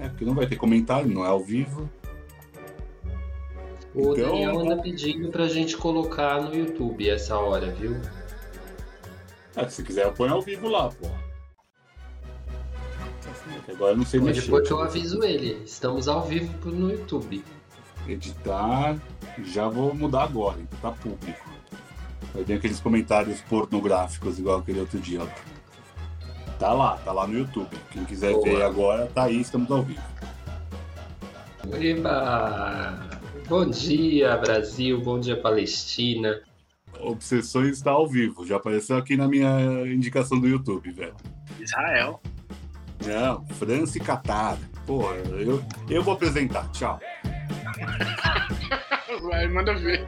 É, porque não vai ter comentário, não é ao vivo. O então, Daniel anda pedindo pra gente colocar no YouTube essa hora, viu? Ah, se quiser, eu ponho ao vivo lá, pô. Agora eu não sei Mas mexer. Depois eu aviso ele. Estamos ao vivo no YouTube. Editar. Já vou mudar agora, então tá público. Aí tem aqueles comentários pornográficos, igual aquele outro dia. Ó. Tá lá, tá lá no YouTube. Quem quiser Boa. ver agora, tá aí, estamos ao vivo. Eba! Bom dia, Brasil. Bom dia, Palestina. Obsessões está ao vivo. Já apareceu aqui na minha indicação do YouTube, velho. Israel. Não, França e Catar. Porra, eu, eu vou apresentar. Tchau. Vai, manda ver.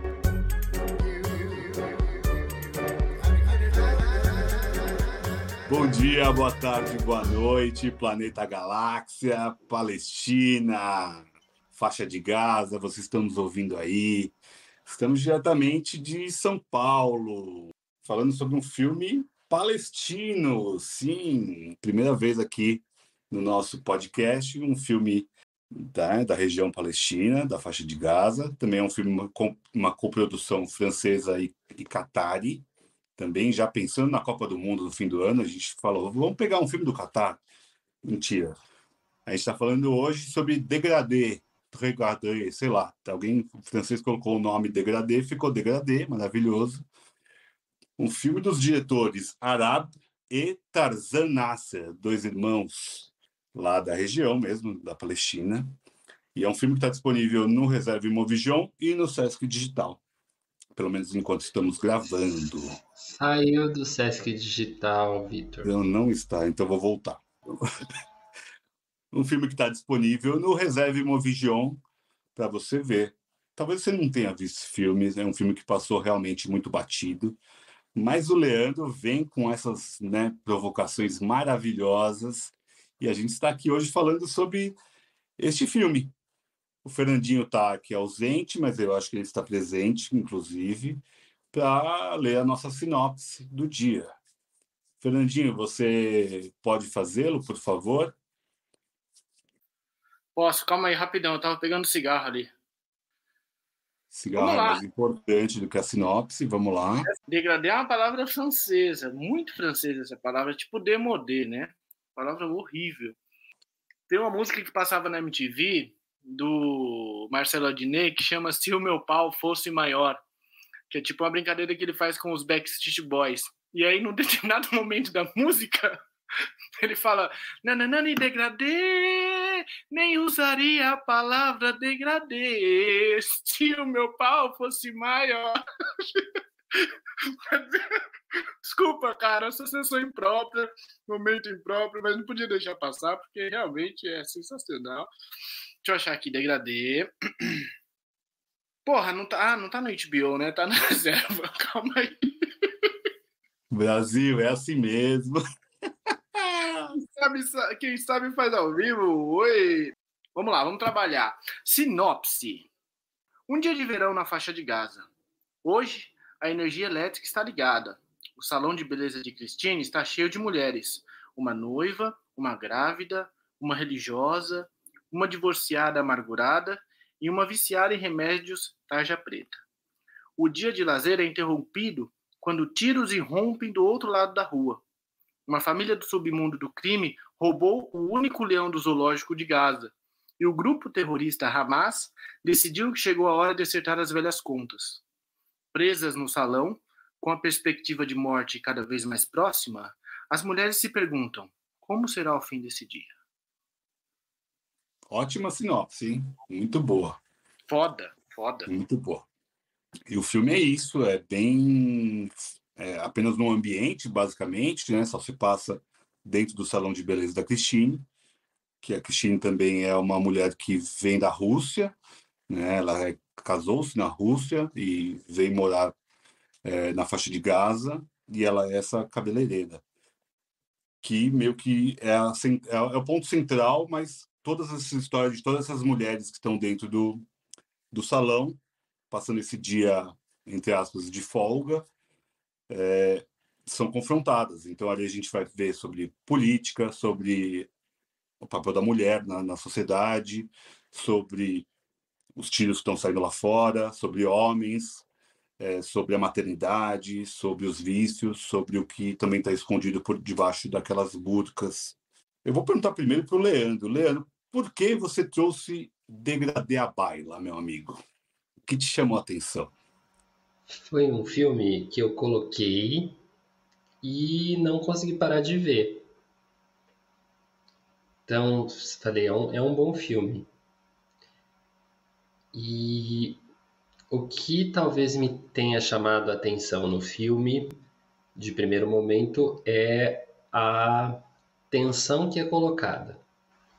Bom dia, boa tarde, boa noite, planeta Galáxia, Palestina, faixa de Gaza, vocês estão nos ouvindo aí. Estamos diretamente de São Paulo, falando sobre um filme palestino. Sim, primeira vez aqui no nosso podcast, um filme da, da região palestina, da faixa de Gaza. Também é um filme, uma, uma coprodução francesa e, e catari. Também já pensando na Copa do Mundo no fim do ano, a gente falou, vamos pegar um filme do Catar. Mentira. A gente está falando hoje sobre Degradê, Degradê, sei lá. Alguém francês colocou o nome Degradê, ficou Degradê, maravilhoso. Um filme dos diretores Arab e Tarzan Nasser, dois irmãos lá da região mesmo, da Palestina. E é um filme que está disponível no Reserve Movision e no Sesc Digital. Pelo menos enquanto estamos gravando. Saiu do Sesc Digital, Vitor. Não, não está, então vou voltar. um filme que está disponível no Reserve Movision para você ver. Talvez você não tenha visto esse filme, é um filme que passou realmente muito batido. Mas o Leandro vem com essas né, provocações maravilhosas e a gente está aqui hoje falando sobre este filme, o Fernandinho está aqui ausente, mas eu acho que ele está presente, inclusive, para ler a nossa sinopse do dia. Fernandinho, você pode fazê-lo, por favor? Posso, calma aí, rapidão, eu estava pegando cigarro ali. Cigarro é mais importante do que a sinopse, vamos lá. Degradê é uma palavra francesa, muito francesa essa palavra, tipo demodé, né? Palavra horrível. Tem uma música que passava na MTV do Marcelo Adnet que chama Se o Meu Pau Fosse Maior, que é tipo uma brincadeira que ele faz com os Backstreet Boys. E aí, num determinado momento da música, ele fala: Nananani degradê, nem usaria a palavra degradê se o meu pau fosse maior. Desculpa, cara, essa sessão imprópria, momento impróprio, mas não podia deixar passar, porque realmente é sensacional. Deixa eu achar aqui, degradê. Porra, não tá, ah, não tá no HBO, né? Tá na reserva. Calma aí. Brasil, é assim mesmo. Quem sabe, quem sabe faz ao vivo. Oi. Vamos lá, vamos trabalhar. Sinopse. Um dia de verão na faixa de Gaza. Hoje, a energia elétrica está ligada. O salão de beleza de Christine está cheio de mulheres. Uma noiva, uma grávida, uma religiosa, uma divorciada amargurada e uma viciada em remédios tarja preta. O dia de lazer é interrompido quando tiros irrompem do outro lado da rua. Uma família do submundo do crime roubou o único leão do zoológico de Gaza, e o grupo terrorista Hamas decidiu que chegou a hora de acertar as velhas contas. Presas no salão, com a perspectiva de morte cada vez mais próxima, as mulheres se perguntam: como será o fim desse dia? Ótima sinopse, hein? Muito boa. Foda, foda. Muito boa. E o filme é isso, é bem. É apenas no ambiente, basicamente, né? Só se passa dentro do salão de beleza da Christine, que a Christine também é uma mulher que vem da Rússia, né? Ela é, casou-se na Rússia e veio morar é, na faixa de Gaza, e ela é essa cabeleireira, que meio que é, a, é, é o ponto central, mas todas essas histórias de todas essas mulheres que estão dentro do, do salão, passando esse dia, entre aspas, de folga, é, são confrontadas. Então, ali a gente vai ver sobre política, sobre o papel da mulher na, na sociedade, sobre os tiros que estão saindo lá fora, sobre homens, é, sobre a maternidade, sobre os vícios, sobre o que também está escondido por debaixo daquelas burcas. Eu vou perguntar primeiro para o Leandro. Leandro, por que você trouxe Degradê a Baila, meu amigo? O que te chamou a atenção? Foi um filme que eu coloquei e não consegui parar de ver. Então, falei, é um, é um bom filme. E o que talvez me tenha chamado a atenção no filme, de primeiro momento, é a tensão que é colocada.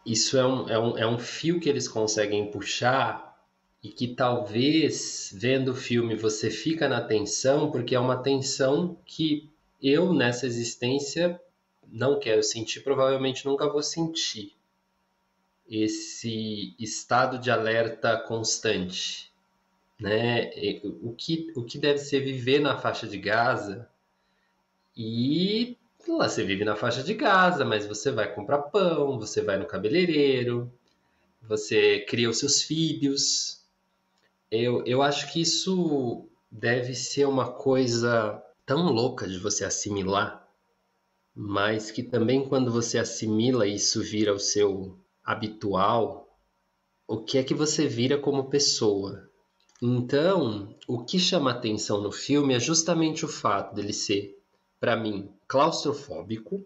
Isso é um, é um, é um fio que eles conseguem puxar e que talvez, vendo o filme, você fica na tensão, porque é uma tensão que eu, nessa existência, não quero sentir, provavelmente nunca vou sentir. Esse estado de alerta constante né? O que, o que deve ser viver na faixa de Gaza e lá você vive na faixa de Gaza, mas você vai comprar pão, você vai no cabeleireiro, você cria os seus filhos. Eu, eu acho que isso deve ser uma coisa tão louca de você assimilar, mas que também quando você assimila isso vira o seu habitual, o que é que você vira como pessoa? Então, o que chama atenção no filme é justamente o fato dele ser, para mim, claustrofóbico,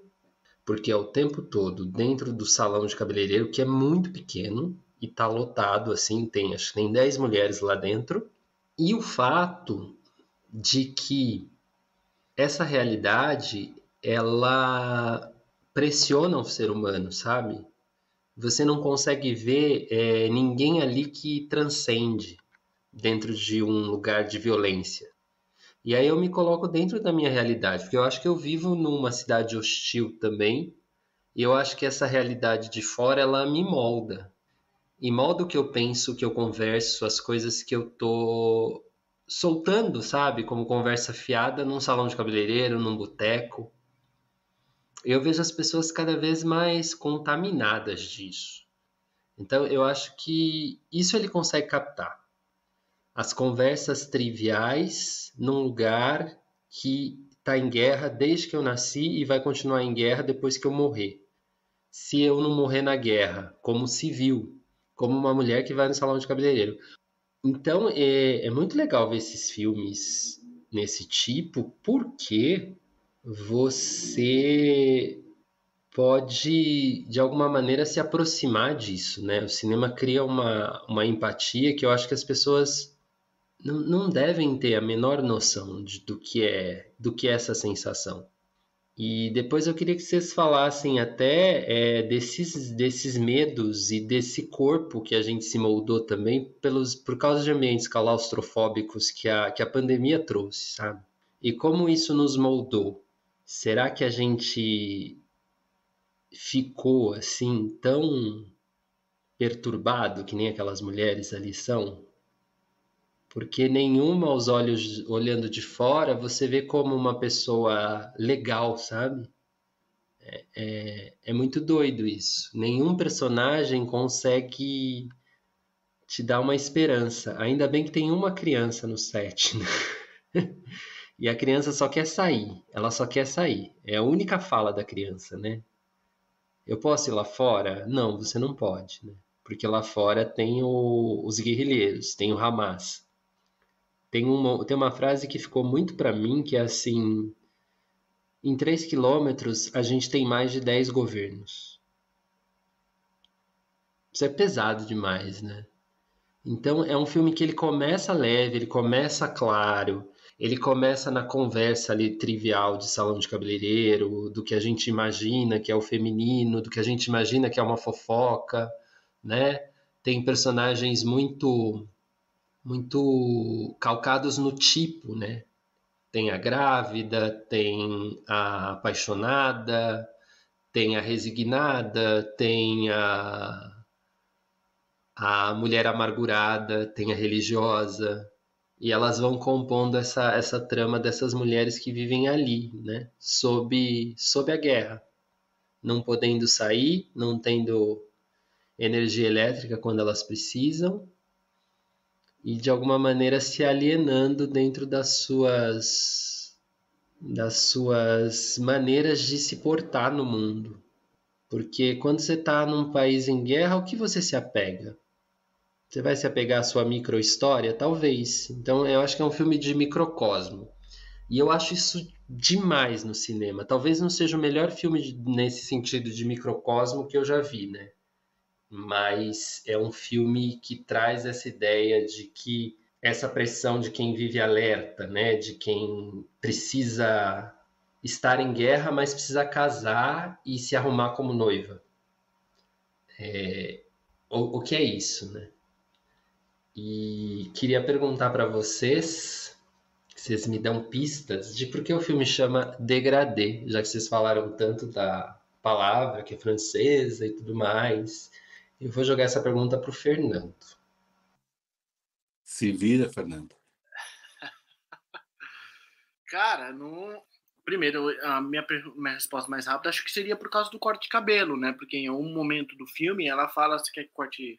porque é o tempo todo dentro do salão de cabeleireiro, que é muito pequeno e tá lotado, assim, tem, acho que tem 10 mulheres lá dentro. E o fato de que essa realidade, ela pressiona o ser humano, sabe? Você não consegue ver é, ninguém ali que transcende dentro de um lugar de violência. E aí eu me coloco dentro da minha realidade, porque eu acho que eu vivo numa cidade hostil também, e eu acho que essa realidade de fora ela me molda. E molda o que eu penso, o que eu converso, as coisas que eu tô soltando, sabe? Como conversa fiada num salão de cabeleireiro, num boteco. Eu vejo as pessoas cada vez mais contaminadas disso. Então eu acho que isso ele consegue captar as conversas triviais num lugar que está em guerra desde que eu nasci e vai continuar em guerra depois que eu morrer. Se eu não morrer na guerra, como civil, como uma mulher que vai no salão de cabeleireiro. Então é, é muito legal ver esses filmes nesse tipo, porque você pode de alguma maneira se aproximar disso, né? O cinema cria uma, uma empatia que eu acho que as pessoas não, não devem ter a menor noção de, do que é do que é essa sensação. E depois eu queria que vocês falassem até é, desses, desses medos e desse corpo que a gente se moldou também pelos, por causa de ambientes claustrofóbicos que a, que a pandemia trouxe, sabe? E como isso nos moldou? Será que a gente ficou assim tão perturbado que nem aquelas mulheres ali são? Porque nenhuma aos olhos olhando de fora você vê como uma pessoa legal, sabe? É, é, é, muito doido isso. Nenhum personagem consegue te dar uma esperança. Ainda bem que tem uma criança no set, né? e a criança só quer sair. Ela só quer sair. É a única fala da criança, né? Eu posso ir lá fora? Não, você não pode, né? Porque lá fora tem o, os guerrilheiros, tem o Hamas. Tem uma, tem uma frase que ficou muito para mim, que é assim: em 3 quilômetros a gente tem mais de 10 governos. Isso é pesado demais, né? Então é um filme que ele começa leve, ele começa claro, ele começa na conversa ali trivial de salão de cabeleireiro, do que a gente imagina que é o feminino, do que a gente imagina que é uma fofoca, né? Tem personagens muito muito calcados no tipo, né? Tem a grávida, tem a apaixonada, tem a resignada, tem a, a mulher amargurada, tem a religiosa, e elas vão compondo essa, essa trama dessas mulheres que vivem ali, né? Sob, sob a guerra. não podendo sair, não tendo energia elétrica quando elas precisam e de alguma maneira se alienando dentro das suas das suas maneiras de se portar no mundo. Porque quando você está num país em guerra, o que você se apega? Você vai se apegar à sua micro-história? Talvez. Então eu acho que é um filme de microcosmo. E eu acho isso demais no cinema. Talvez não seja o melhor filme nesse sentido de microcosmo que eu já vi, né? Mas é um filme que traz essa ideia de que essa pressão de quem vive alerta, né? De quem precisa estar em guerra, mas precisa casar e se arrumar como noiva. É, o, o que é isso, né? E queria perguntar para vocês, vocês me dão pistas de por que o filme chama Degradê, já que vocês falaram tanto da palavra que é francesa e tudo mais. Eu vou jogar essa pergunta para o Fernando. Se vira, Fernando. Cara, não. Primeiro, a minha, minha resposta mais rápida acho que seria por causa do corte de cabelo, né? Porque em um momento do filme ela fala se quer que corte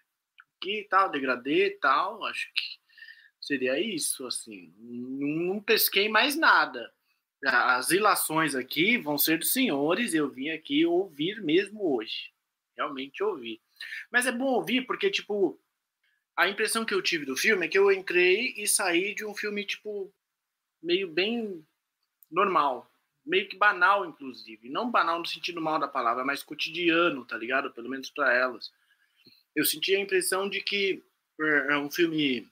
aqui e tal, degradê e tal. Acho que seria isso, assim. Não, não pesquei mais nada. As ilações aqui vão ser dos senhores. Eu vim aqui ouvir mesmo hoje. Realmente ouvir. Mas é bom ouvir porque, tipo, a impressão que eu tive do filme é que eu entrei e saí de um filme, tipo, meio bem normal. Meio que banal, inclusive. Não banal no sentido mal da palavra, mas cotidiano, tá ligado? Pelo menos para elas. Eu senti a impressão de que é, é um filme.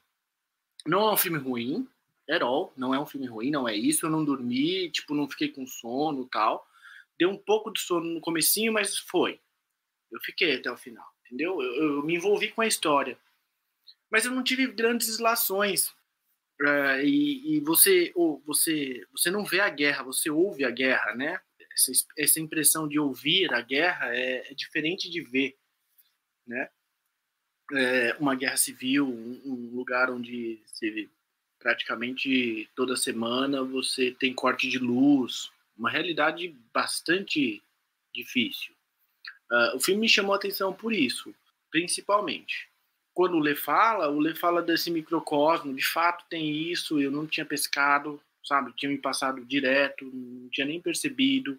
Não é um filme ruim, at all. Não é um filme ruim, não é isso. Eu não dormi, tipo, não fiquei com sono tal. Deu um pouco de sono no comecinho, mas foi. Eu fiquei até o final entendeu? Eu, eu, me envolvi com a história. Mas eu não tive grandes islações. Uh, e, e, você, ou você, você não vê a guerra, você ouve a guerra, né? Essa, essa impressão de ouvir a guerra é, é diferente de ver, né? É uma guerra civil, um, um lugar onde você, praticamente toda semana você tem corte de luz, uma realidade bastante difícil. Uh, o filme me chamou a atenção por isso, principalmente. Quando o Lê fala, o Lê fala desse microcosmo, de fato tem isso, eu não tinha pescado, sabe? Tinha me passado direto, não tinha nem percebido.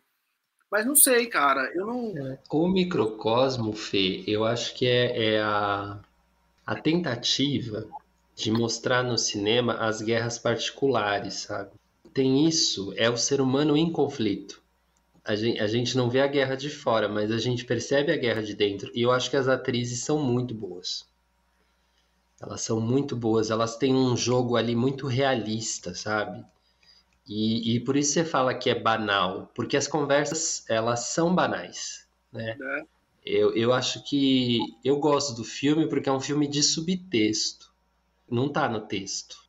Mas não sei, cara, eu não. É, o microcosmo, Fê, eu acho que é, é a, a tentativa de mostrar no cinema as guerras particulares, sabe? Tem isso, é o ser humano em conflito a gente, a gente não vê a guerra de fora, mas a gente percebe a guerra de dentro. E eu acho que as atrizes são muito boas. Elas são muito boas, elas têm um jogo ali muito realista, sabe? E, e por isso você fala que é banal, porque as conversas, elas são banais, né? É. Eu, eu acho que eu gosto do filme porque é um filme de subtexto. Não tá no texto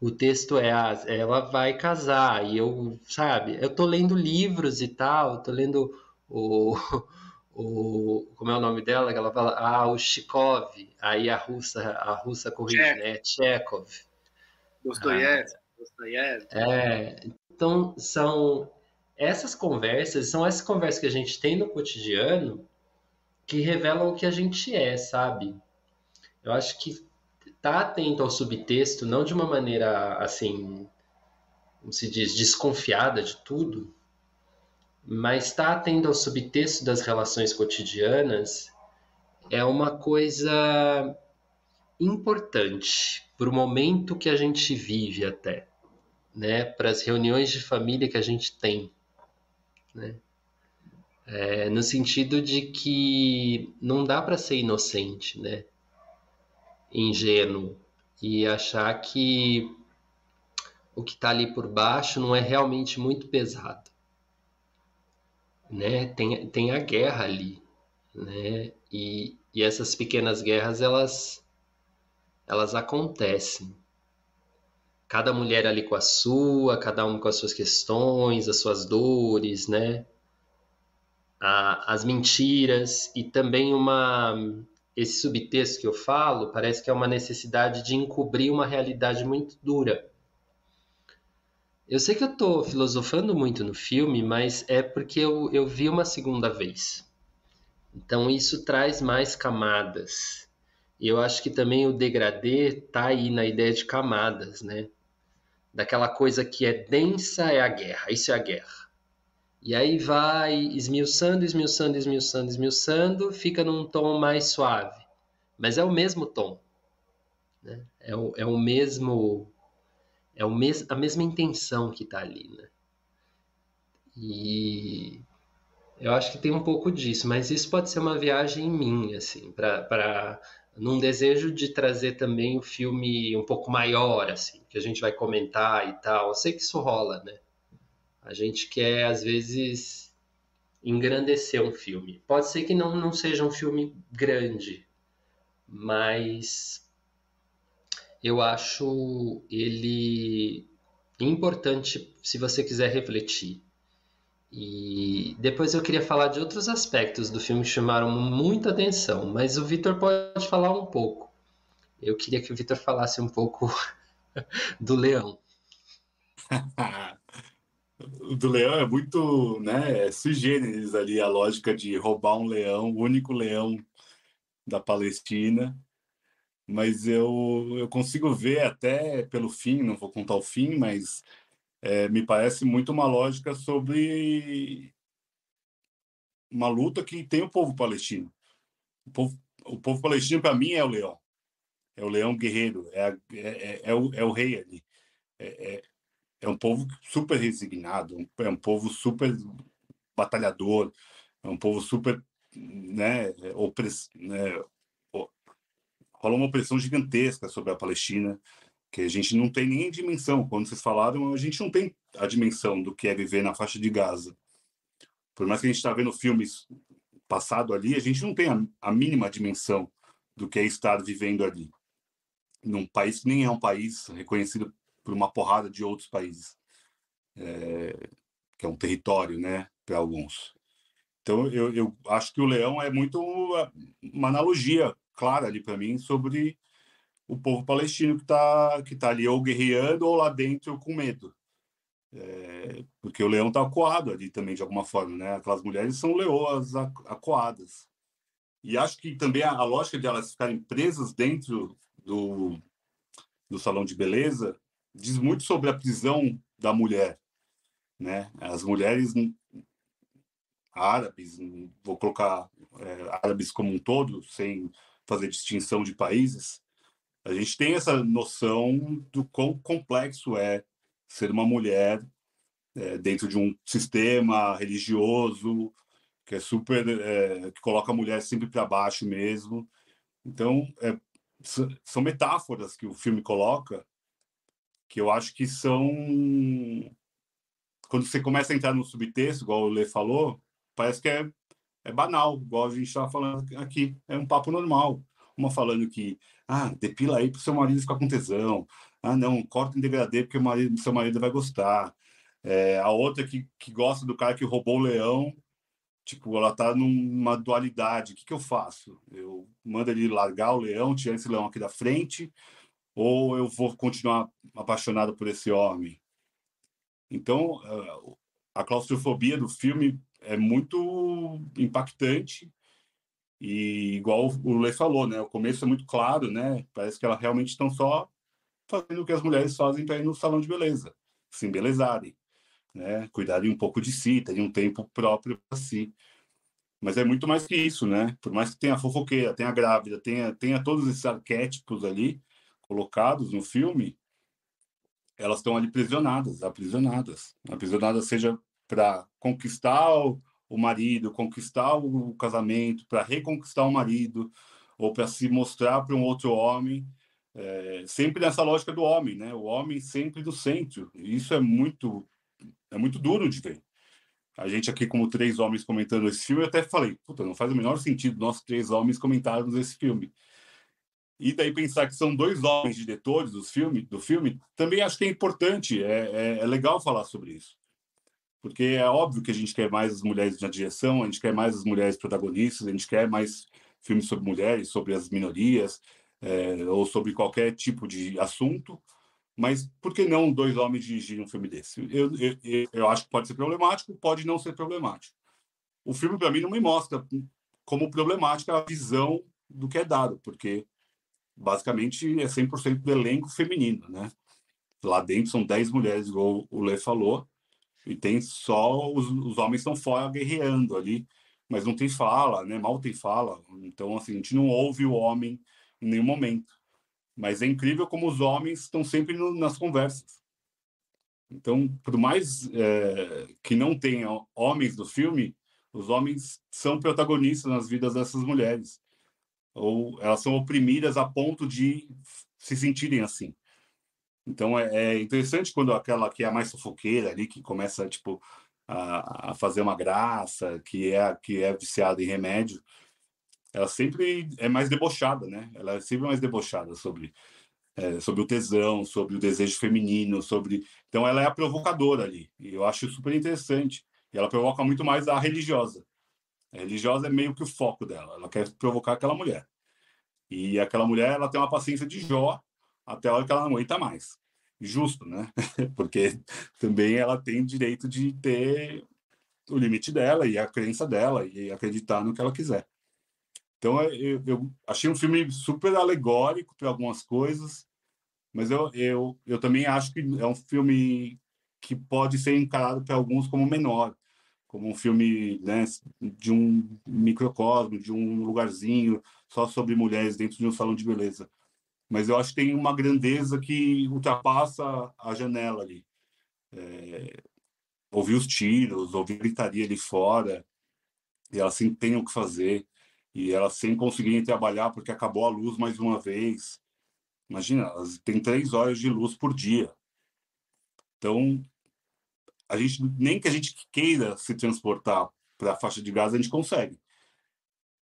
o texto é a, ela vai casar e eu, sabe, eu tô lendo livros e tal, tô lendo o, o como é o nome dela, que ela fala, ah, o Chikov, aí a russa, a russa corrige, Chekhov. né, Chekhov. Dostoiévski, ah, É, então são essas conversas, são essas conversas que a gente tem no cotidiano que revelam o que a gente é, sabe? Eu acho que tá atento ao subtexto, não de uma maneira assim, como se diz, desconfiada de tudo, mas está atento ao subtexto das relações cotidianas é uma coisa importante para o momento que a gente vive até, né? Para as reuniões de família que a gente tem, né? É, no sentido de que não dá para ser inocente, né? Ingênuo e achar que o que está ali por baixo não é realmente muito pesado. Né? Tem, tem a guerra ali. Né? E, e essas pequenas guerras, elas, elas acontecem. Cada mulher ali com a sua, cada um com as suas questões, as suas dores, né? A, as mentiras e também uma esse subtexto que eu falo parece que é uma necessidade de encobrir uma realidade muito dura. Eu sei que eu tô filosofando muito no filme, mas é porque eu, eu vi uma segunda vez. Então isso traz mais camadas. E eu acho que também o degradê tá aí na ideia de camadas, né? Daquela coisa que é densa é a guerra, isso é a guerra. E aí vai esmiuçando, esmiuçando, esmiuçando, esmiuçando, fica num tom mais suave. Mas é o mesmo tom. Né? É, o, é o mesmo. É o mes, a mesma intenção que está ali. Né? E eu acho que tem um pouco disso, mas isso pode ser uma viagem minha, assim, para num desejo de trazer também o filme um pouco maior, assim, que a gente vai comentar e tal. Eu sei que isso rola, né? A gente quer, às vezes, engrandecer um filme. Pode ser que não, não seja um filme grande, mas eu acho ele importante se você quiser refletir. E depois eu queria falar de outros aspectos do filme que chamaram muita atenção, mas o Vitor pode falar um pouco. Eu queria que o Vitor falasse um pouco do leão. do leão é muito, né, é sui generis ali a lógica de roubar um leão, o único leão da Palestina. Mas eu, eu consigo ver até pelo fim, não vou contar o fim, mas é, me parece muito uma lógica sobre uma luta que tem o povo palestino. O povo, o povo palestino, para mim, é o leão. É o leão guerreiro, é, a, é, é, é, o, é o rei ali. É, é, um povo super resignado, é um povo super batalhador, é um povo super né, opress, né, rola uma opressão gigantesca sobre a Palestina que a gente não tem nem dimensão. Quando vocês falaram, a gente não tem a dimensão do que é viver na faixa de Gaza. Por mais que a gente está vendo filmes passado ali, a gente não tem a, a, mínima dimensão do que é estar vivendo ali. Num país que nem é um país reconhecido por uma porrada de outros países. É, que é um território, né, para alguns. Então, eu, eu acho que o leão é muito uma analogia clara ali para mim sobre o povo palestino que está que tá ali ou guerreando ou lá dentro com medo. É, porque o leão está acuado ali também, de alguma forma, né? Aquelas mulheres são leoas acuadas. E acho que também a, a lógica de elas ficarem presas dentro do, do salão de beleza diz muito sobre a prisão da mulher, né? As mulheres árabes, vou colocar é, árabes como um todo, sem fazer distinção de países, a gente tem essa noção do quão complexo é ser uma mulher é, dentro de um sistema religioso que é super é, que coloca a mulher sempre para baixo mesmo. Então, é, são metáforas que o filme coloca que eu acho que são quando você começa a entrar no subtexto, igual o Lê falou, parece que é, é banal, igual a gente estava falando aqui. É um papo normal. Uma falando que, ah, depila aí para o seu marido ficar com tesão. Ah, não, corta em degradê porque o marido, seu marido vai gostar. É, a outra que, que gosta do cara que roubou o leão, tipo, ela tá numa dualidade. O que, que eu faço? Eu mando ele largar o leão, tirar esse leão aqui da frente, ou eu vou continuar apaixonado por esse homem? Então, a claustrofobia do filme é muito impactante e igual o Lê falou, né? O começo é muito claro, né? Parece que elas realmente estão só fazendo o que as mulheres fazem para ir no salão de beleza, se embelezarem, né? Cuidarem um pouco de si, terem um tempo próprio para si. Mas é muito mais que isso, né? Por mais que tenha a fofoqueira, tenha a grávida, tenha, tenha todos esses arquétipos ali colocados no filme, elas estão ali prisionadas, aprisionadas. Aprisionadas seja para conquistar o, marido, conquistar o casamento, para reconquistar o marido, ou para se mostrar para um outro homem, é, sempre nessa lógica do homem, né? O homem sempre do centro. Isso é muito, é muito duro de ver. A gente aqui, como três homens comentando esse filme, eu até falei, puta, não faz o menor sentido nós três homens comentarmos esse filme. E daí pensar que são dois homens diretores do filme, do filme também acho que é importante, é, é, é legal falar sobre isso porque é óbvio que a gente quer mais as mulheres na direção, a gente quer mais as mulheres protagonistas, a gente quer mais filmes sobre mulheres, sobre as minorias, é, ou sobre qualquer tipo de assunto, Mas por que não dois homens dirigirem um filme desse? Eu, eu, eu acho que pode ser problemático, pode não ser problemático. O filme, para mim, não me mostra como problemática a visão do que é dado, porque basicamente é 100% do elenco feminino, né? Lá dentro são 10 mulheres, igual o Lê falou, e tem só os, os homens estão fora guerreando ali, mas não tem fala, né? Mal tem fala. Então, assim, a gente não ouve o homem em nenhum momento. Mas é incrível como os homens estão sempre no, nas conversas. Então, por mais é, que não tenha homens no filme, os homens são protagonistas nas vidas dessas mulheres. Ou elas são oprimidas a ponto de se sentirem assim. Então, é, é interessante quando aquela que é a mais sufoqueira ali, que começa, tipo, a, a fazer uma graça, que é, que é viciada em remédio, ela sempre é mais debochada, né? Ela é sempre mais debochada sobre é, sobre o tesão, sobre o desejo feminino, sobre então ela é a provocadora ali. E eu acho super interessante. E ela provoca muito mais a religiosa. A religiosa é meio que o foco dela. Ela quer provocar aquela mulher. E aquela mulher, ela tem uma paciência de Jó até a hora que ela não aguenta mais. Justo, né? Porque também ela tem direito de ter o limite dela e a crença dela e acreditar no que ela quiser. Então, eu, eu achei um filme super alegórico para algumas coisas, mas eu, eu, eu também acho que é um filme que pode ser encarado para alguns como menor, como um filme né, de um microcosmo, de um lugarzinho só sobre mulheres dentro de um salão de beleza. Mas eu acho que tem uma grandeza que ultrapassa a janela ali. É, ouvir os tiros, ouvir gritaria ali fora, e elas assim tem o que fazer e elas sem conseguirem trabalhar porque acabou a luz mais uma vez. Imagina, elas têm três horas de luz por dia. Então, a gente nem que a gente queira se transportar para a faixa de Gaza, a gente consegue.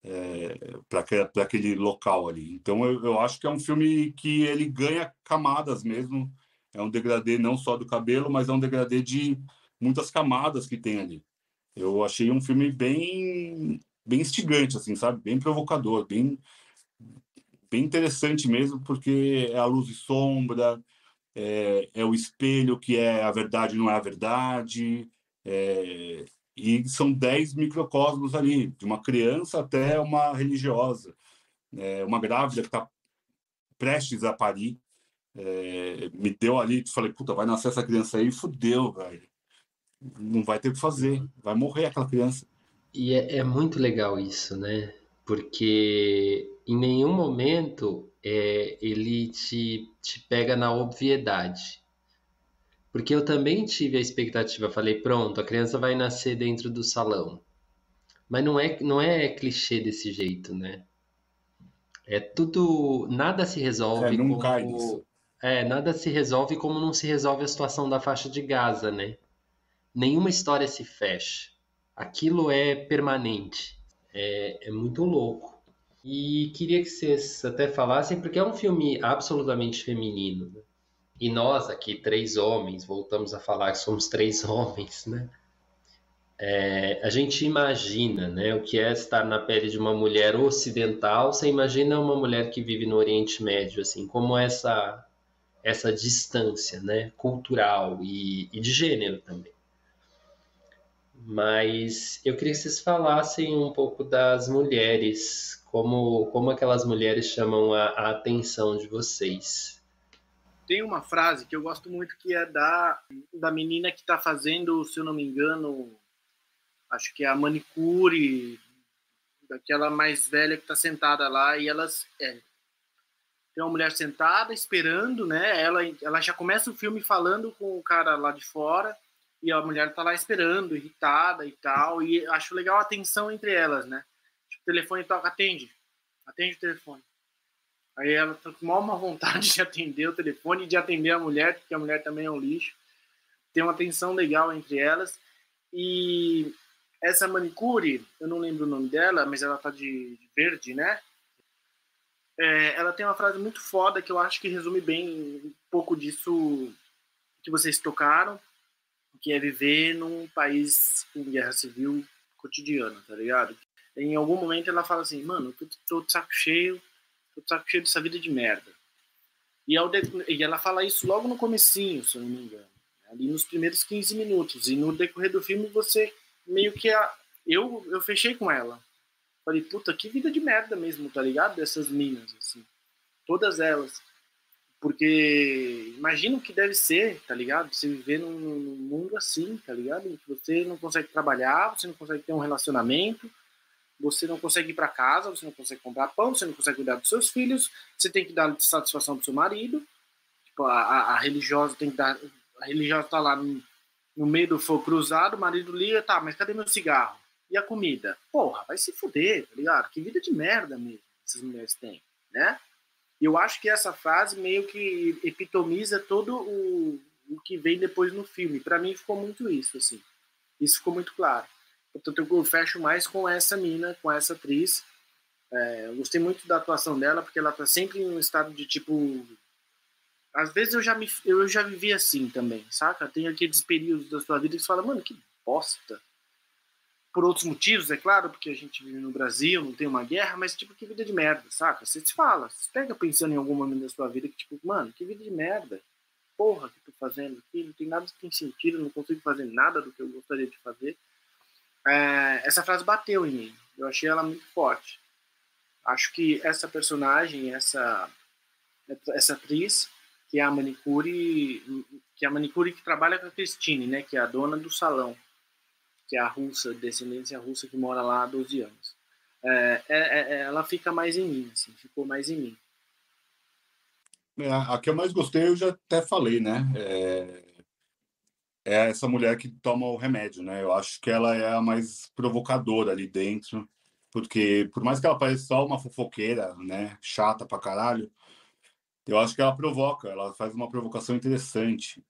É, para aquele local ali. Então, eu, eu acho que é um filme que ele ganha camadas mesmo. É um degradê não só do cabelo, mas é um degradê de muitas camadas que tem ali. Eu achei um filme bem bem instigante, assim, sabe? Bem provocador, bem, bem interessante mesmo, porque é a luz e sombra, é, é o espelho que é a verdade não é a verdade, é, e são dez microcosmos ali, de uma criança até uma religiosa, é, uma grávida que está prestes a parir, é, me deu ali, falei, puta, vai nascer essa criança aí, fudeu, velho. Não vai ter o que fazer, vai morrer aquela criança. E é, é muito legal isso, né? Porque em nenhum momento é, ele te, te pega na obviedade. Porque eu também tive a expectativa, falei, pronto, a criança vai nascer dentro do salão. Mas não é, não é clichê desse jeito, né? É tudo. Nada se resolve. É, não como, cai nisso. É, nada se resolve como não se resolve a situação da faixa de Gaza, né? Nenhuma história se fecha aquilo é permanente. É, é muito louco. E queria que vocês até falassem, porque é um filme absolutamente feminino. Né? E nós aqui, três homens, voltamos a falar que somos três homens, né? É, a gente imagina né, o que é estar na pele de uma mulher ocidental, você imagina uma mulher que vive no Oriente Médio, assim, como essa, essa distância né, cultural e, e de gênero também. Mas eu queria que vocês falassem um pouco das mulheres, como, como aquelas mulheres chamam a, a atenção de vocês. Tem uma frase que eu gosto muito que é da, da menina que está fazendo, se eu não me engano, acho que é a manicure, daquela mais velha que está sentada lá, e elas. É, tem uma mulher sentada esperando, né? Ela, ela já começa o filme falando com o cara lá de fora e a mulher tá lá esperando, irritada e tal, e acho legal a tensão entre elas, né? Tipo, o telefone toca, atende, atende o telefone. Aí ela tá com uma vontade de atender o telefone e de atender a mulher, porque a mulher também é um lixo. Tem uma tensão legal entre elas. E essa manicure, eu não lembro o nome dela, mas ela tá de, verde, né? É, ela tem uma frase muito foda que eu acho que resume bem um pouco disso que vocês tocaram que é viver num país com guerra civil cotidiana, tá ligado? Em algum momento ela fala assim, mano, tô, tô de saco cheio, tô de saco cheio dessa vida de merda. E, ao de... e ela fala isso logo no comecinho, se eu não me engano. Ali nos primeiros 15 minutos. E no decorrer do filme você meio que... A... Eu, eu fechei com ela. Falei, puta, que vida de merda mesmo, tá ligado? Dessas minas, assim. Todas elas. Porque imagina o que deve ser, tá ligado? Você viver num, num mundo assim, tá ligado? Você não consegue trabalhar, você não consegue ter um relacionamento, você não consegue ir para casa, você não consegue comprar pão, você não consegue cuidar dos seus filhos, você tem que dar satisfação pro seu marido. Tipo, a, a, a religiosa tem que dar. A religiosa tá lá no, no meio do fogo cruzado, o marido liga, tá, mas cadê meu cigarro? E a comida? Porra, vai se fuder, tá ligado? Que vida de merda mesmo essas mulheres têm, né? Eu acho que essa frase meio que epitomiza todo o, o que vem depois no filme. Para mim ficou muito isso, assim. Isso ficou muito claro. Portanto, eu fecho mais com essa mina, com essa atriz. É, eu gostei muito da atuação dela, porque ela tá sempre em um estado de tipo. Às vezes eu já, me, eu já vivi assim também, saca? Tem aqueles períodos da sua vida que você fala, mano, que bosta por outros motivos, é claro, porque a gente vive no Brasil, não tem uma guerra, mas tipo, que vida de merda, saca? Você se fala, você pega pensando em algum momento da sua vida que, tipo, mano, que vida de merda. Porra, que tô fazendo aqui, não tem nada que tem sentido, não consigo fazer nada do que eu gostaria de fazer. É, essa frase bateu em mim, eu achei ela muito forte. Acho que essa personagem, essa, essa atriz, que é a manicure, que é a manicure que trabalha com a Christine, né, que é a dona do salão que é a russa, descendência russa que mora lá há 12 anos. É, é, é, ela fica mais em mim, assim, ficou mais em mim. É, a que eu mais gostei, eu já até falei, né? É, é, essa mulher que toma o remédio, né? Eu acho que ela é a mais provocadora ali dentro, porque por mais que ela pareça só uma fofoqueira, né? Chata pra caralho, eu acho que ela provoca, ela faz uma provocação interessante.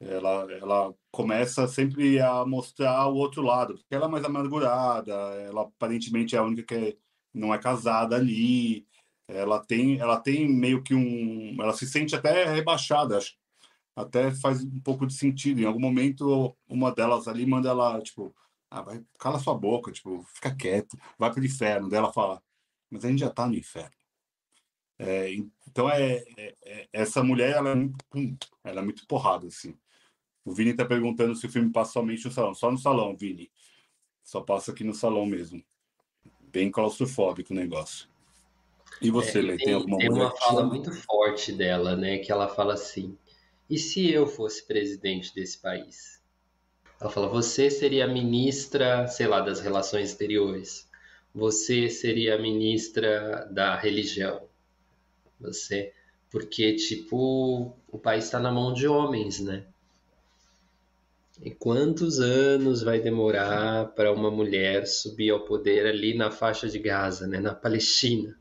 Ela, ela começa sempre a mostrar o outro lado, porque ela é mais amargurada, ela aparentemente é a única que é, não é casada ali, ela tem, ela tem meio que um, ela se sente até rebaixada, acho, até faz um pouco de sentido. Em algum momento, uma delas ali manda ela, tipo, ah, vai, cala sua boca, tipo, fica quieto, vai pro inferno. Daí ela fala, mas a gente já tá no inferno. É, então é, é, é, essa mulher ela é muito, ela é muito porrada assim. O Vini está perguntando se o filme passa somente no salão. Só no salão, Vini. Só passa aqui no salão mesmo. Bem claustrofóbico o negócio. E você, é, Lê, tem, tem alguma Tem uma fala muito forte dela, né? Que ela fala assim: e se eu fosse presidente desse país? Ela fala: você seria a ministra, sei lá, das relações exteriores. Você seria a ministra da religião. Você. Porque, tipo, o país está na mão de homens, né? E quantos anos vai demorar para uma mulher subir ao poder ali na faixa de Gaza, né, na Palestina?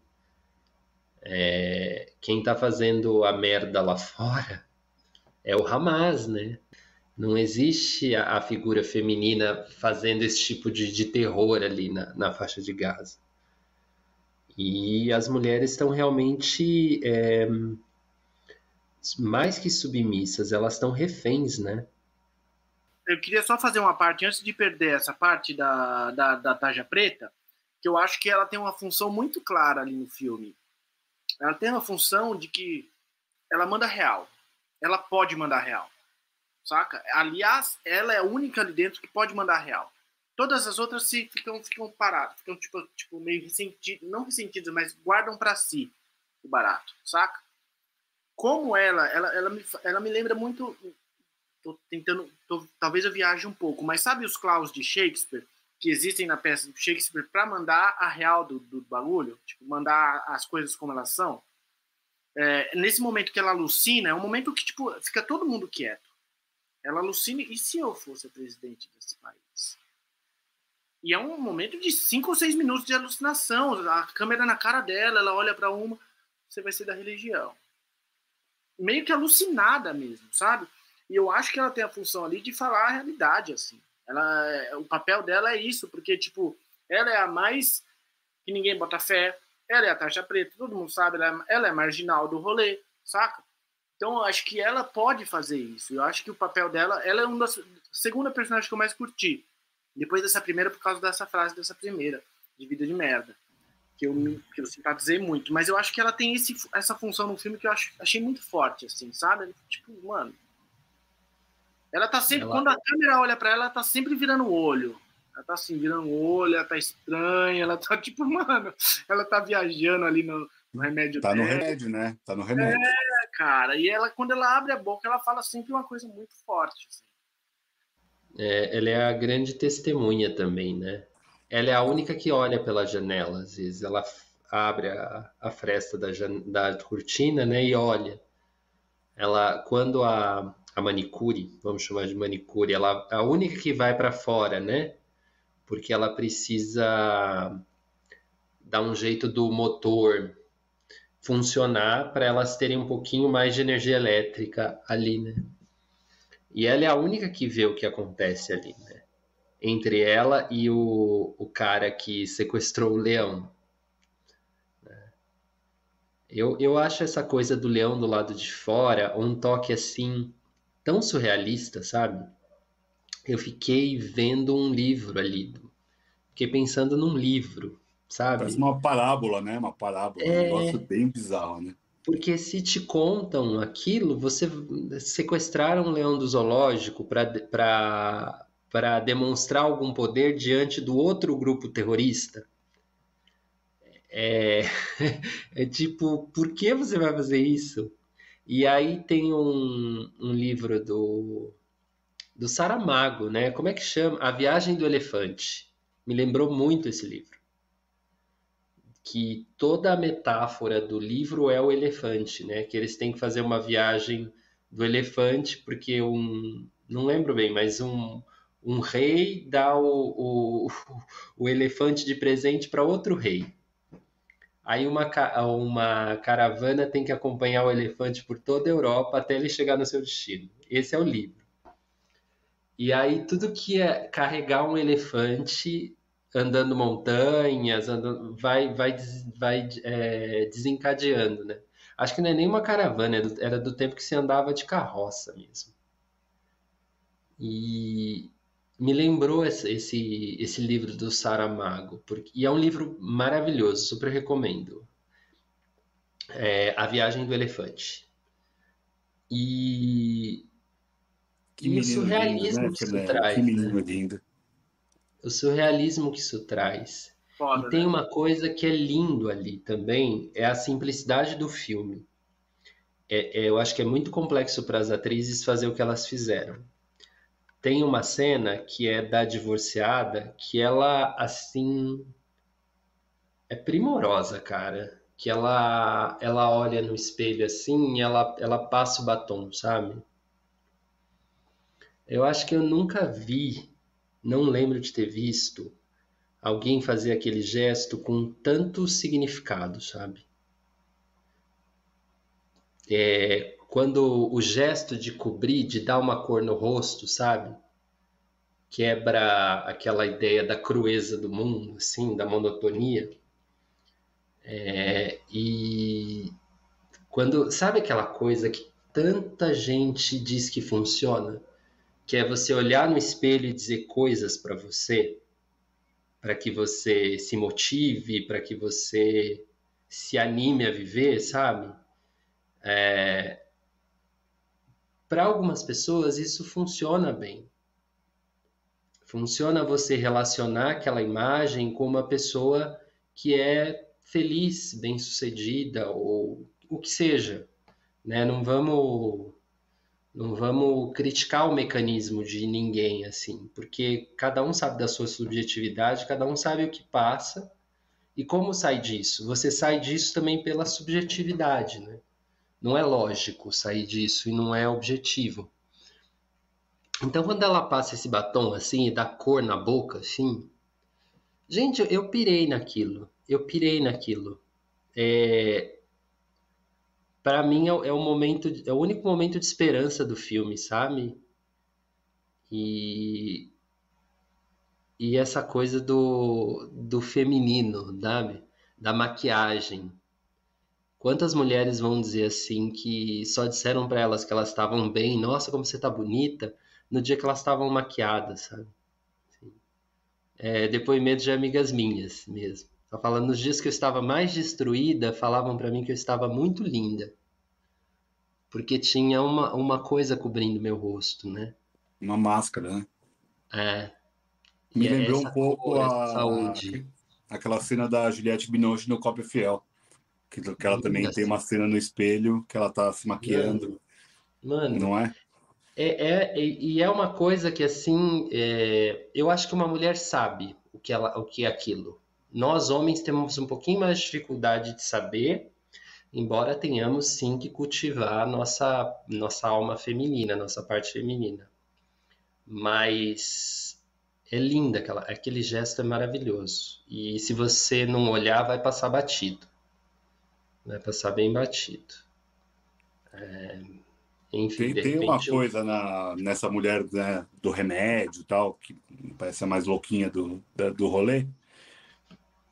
É, quem está fazendo a merda lá fora é o Hamas, né? Não existe a, a figura feminina fazendo esse tipo de, de terror ali na, na, faixa de Gaza. E as mulheres estão realmente é, mais que submissas, elas estão reféns, né? Eu queria só fazer uma parte, antes de perder essa parte da, da, da Taja Preta, que eu acho que ela tem uma função muito clara ali no filme. Ela tem uma função de que ela manda real. Ela pode mandar real. Saca? Aliás, ela é a única ali dentro que pode mandar real. Todas as outras se ficam, ficam paradas, ficam tipo, tipo meio ressentidas, não ressentidas, mas guardam para si o barato, saca? Como ela, ela, ela, me, ela me lembra muito tô tentando, tô, talvez eu viaje um pouco, mas sabe os claus de Shakespeare que existem na peça de Shakespeare para mandar a real do, do bagulho, tipo, mandar as coisas como elas são? É, nesse momento que ela alucina, é um momento que tipo, fica todo mundo quieto. Ela alucina, e se eu fosse a presidente desse país? E é um momento de cinco ou seis minutos de alucinação. A câmera na cara dela, ela olha para uma, você vai ser da religião. Meio que alucinada mesmo, sabe? E eu acho que ela tem a função ali de falar a realidade, assim. Ela, é, o papel dela é isso, porque, tipo, ela é a mais que ninguém bota fé, ela é a taxa preta, todo mundo sabe, ela é, ela é marginal do rolê, saca? Então, eu acho que ela pode fazer isso. Eu acho que o papel dela, ela é uma das segunda personagem que eu mais curti. Depois dessa primeira, por causa dessa frase dessa primeira, de vida de merda. que eu, que eu simpatizei muito. Mas eu acho que ela tem esse, essa função no filme que eu acho, achei muito forte, assim, sabe? Tipo, mano. Ela tá sempre. Ela... Quando a câmera olha para ela, ela tá sempre virando o olho. Ela tá assim, virando o olho, ela tá estranha, ela tá tipo, mano, ela tá viajando ali no, no remédio Tá dela. no remédio, né? Tá no remédio. É, cara. E ela, quando ela abre a boca, ela fala sempre uma coisa muito forte. Assim. É, ela é a grande testemunha também, né? Ela é a única que olha pela janela, às vezes. Ela abre a, a fresta da, da cortina, né, e olha. Ela, quando a, a manicure, vamos chamar de manicure, ela a única que vai para fora, né? Porque ela precisa dar um jeito do motor funcionar para elas terem um pouquinho mais de energia elétrica ali, né? E ela é a única que vê o que acontece ali, né? Entre ela e o, o cara que sequestrou o leão. Né? Eu, eu acho essa coisa do leão do lado de fora um toque assim tão surrealista, sabe? Eu fiquei vendo um livro ali. Fiquei pensando num livro, sabe? Parece uma parábola, né? Uma parábola, é... um negócio bem bizarro, né? Porque se te contam aquilo, você sequestraram um leão do zoológico para demonstrar algum poder diante do outro grupo terrorista. É, é tipo, por que você vai fazer isso? E aí tem um, um livro do, do Saramago, né? Como é que chama? A Viagem do Elefante. Me lembrou muito esse livro que toda a metáfora do livro é o elefante, né? Que eles têm que fazer uma viagem do elefante, porque um. Não lembro bem, mas um, um rei dá o, o, o elefante de presente para outro rei. Aí uma, uma caravana tem que acompanhar o elefante por toda a Europa até ele chegar no seu destino. Esse é o livro. E aí tudo que é carregar um elefante andando montanhas, andando, vai, vai, vai é, desencadeando, né? Acho que não é nem uma caravana, era do tempo que se andava de carroça mesmo. E me lembrou esse, esse, esse livro do Saramago, porque, e é um livro maravilhoso, super recomendo. É, a Viagem do Elefante. E, que e o surrealismo lindo, né? que isso traz. Que menino né? lindo o surrealismo que isso traz. Foda, e tem né? uma coisa que é lindo ali também, é a simplicidade do filme. É, é, eu acho que é muito complexo para as atrizes fazer o que elas fizeram. Tem uma cena que é da divorciada, que ela, assim, é primorosa, cara. Que ela, ela olha no espelho assim e ela, ela passa o batom, sabe? Eu acho que eu nunca vi não lembro de ter visto alguém fazer aquele gesto com tanto significado, sabe? É, quando o gesto de cobrir, de dar uma cor no rosto, sabe? Quebra aquela ideia da crueza do mundo, assim, da monotonia. É, e quando sabe aquela coisa que tanta gente diz que funciona? que é você olhar no espelho e dizer coisas para você, para que você se motive, para que você se anime a viver, sabe? É... Para algumas pessoas isso funciona bem. Funciona você relacionar aquela imagem com uma pessoa que é feliz, bem-sucedida ou o que seja, né? Não vamos não vamos criticar o mecanismo de ninguém assim, porque cada um sabe da sua subjetividade, cada um sabe o que passa e como sai disso. Você sai disso também pela subjetividade, né? Não é lógico sair disso e não é objetivo. Então, quando ela passa esse batom assim e dá cor na boca, assim, gente, eu pirei naquilo. Eu pirei naquilo. É, para mim é, é, o momento, é o único momento de esperança do filme, sabe? E e essa coisa do, do feminino, sabe? Da maquiagem. Quantas mulheres vão dizer assim que só disseram para elas que elas estavam bem, nossa, como você tá bonita, no dia que elas estavam maquiadas, sabe? Assim. É, depoimento de amigas minhas mesmo. Ela fala, nos dias que eu estava mais destruída, falavam para mim que eu estava muito linda. Porque tinha uma, uma coisa cobrindo meu rosto, né? Uma máscara, né? É. Me E é lembrou um pouco cor, a, saúde. aquela cena da Juliette Binoche no Cópia Fiel. Que, que ela também Linda tem uma cena no espelho que ela tá se maquiando, Mano, não é? É, é, e é uma coisa que assim, é, eu acho que uma mulher sabe o que ela, o que é aquilo. Nós homens temos um pouquinho mais de dificuldade de saber, embora tenhamos sim que cultivar nossa nossa alma feminina, nossa parte feminina. Mas é linda aquela, aquele gesto é maravilhoso. E se você não olhar, vai passar batido. Vai passar bem batido. É, enfim, Tem, tem uma eu coisa na, nessa mulher né, do remédio e tal, que parece a mais louquinha do, da- do rolê,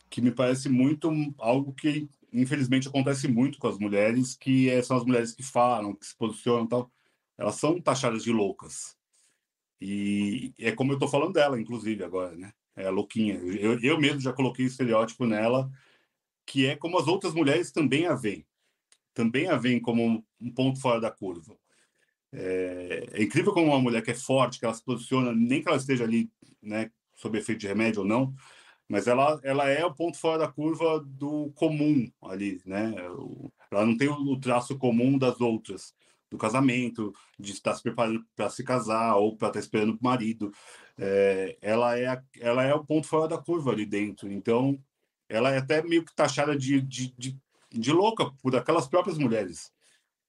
que me parece muito algo que, infelizmente, acontece muito com as mulheres, que é- são as mulheres que falam, que se posicionam e tal. Elas são taxadas de loucas. E é como eu tô falando dela, inclusive, agora, né? É a louquinha. Eu, eu mesmo já coloquei estereótipo nela, que é como as outras mulheres também a veem. Também a veem como um ponto fora da curva. É, é incrível como uma mulher que é forte, que ela se posiciona, nem que ela esteja ali, né, sob efeito de remédio ou não, mas ela, ela é o ponto fora da curva do comum ali, né? Ela não tem o, traço comum das outras, do casamento, de estar se preparando para se casar ou para estar esperando o marido. É, ela, é, ela é o ponto fora da curva ali dentro. Então, ela é até meio que taxada de, de, de, de louca por aquelas próprias mulheres.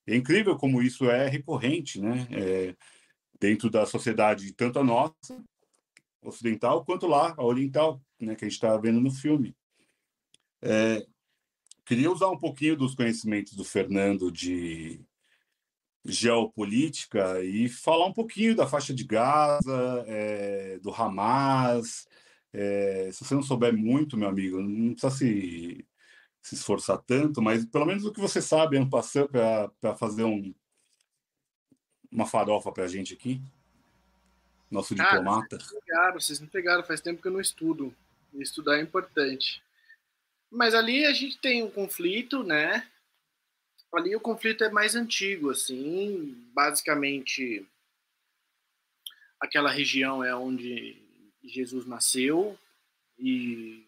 É incrível como isso é recorrente, né? É, dentro da sociedade, tanto a nossa, ocidental, quanto lá, a oriental, né? Que a gente está vendo no filme. É, queria usar um pouquinho dos conhecimentos do Fernando de geopolítica e falar um pouquinho da faixa de Gaza, é, do Hamas. É, se você não souber muito, meu amigo, não precisa se se esforçar tanto, mas pelo menos o que você sabe, ano passando, para fazer um, uma farofa para a gente aqui, nosso Cara, diplomata. pegaram, vocês não pegaram, faz tempo que eu não estudo. Estudar é importante. Mas ali a gente tem um conflito, né? Ali o conflito é mais antigo, assim, basicamente aquela região é onde Jesus nasceu e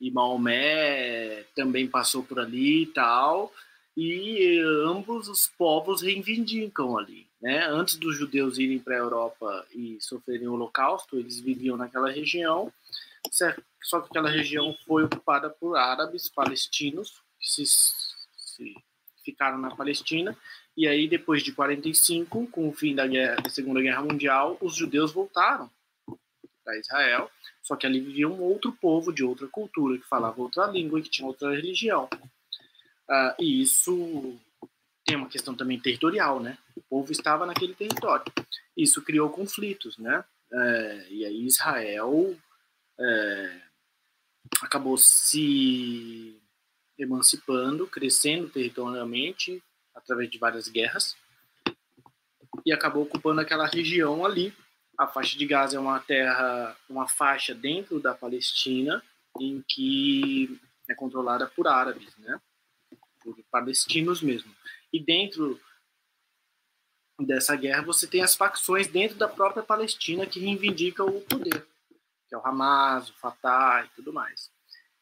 e Maomé também passou por ali e tal, e ambos os povos reivindicam ali. Né? Antes dos judeus irem para a Europa e sofrerem o Holocausto, eles viviam naquela região, só que aquela região foi ocupada por árabes palestinos, que se, se ficaram na Palestina, e aí depois de 45, com o fim da, guerra, da Segunda Guerra Mundial, os judeus voltaram para Israel, só que ali vivia um outro povo de outra cultura, que falava outra língua e que tinha outra religião. Uh, e isso tem uma questão também territorial, né? O povo estava naquele território. Isso criou conflitos, né? É, e aí Israel é, acabou se emancipando, crescendo territorialmente através de várias guerras e acabou ocupando aquela região ali a faixa de Gaza é uma terra, uma faixa dentro da Palestina em que é controlada por árabes, né? Por palestinos mesmo. E dentro dessa guerra você tem as facções dentro da própria Palestina que reivindicam o poder, que é o Hamas, o Fatah e tudo mais.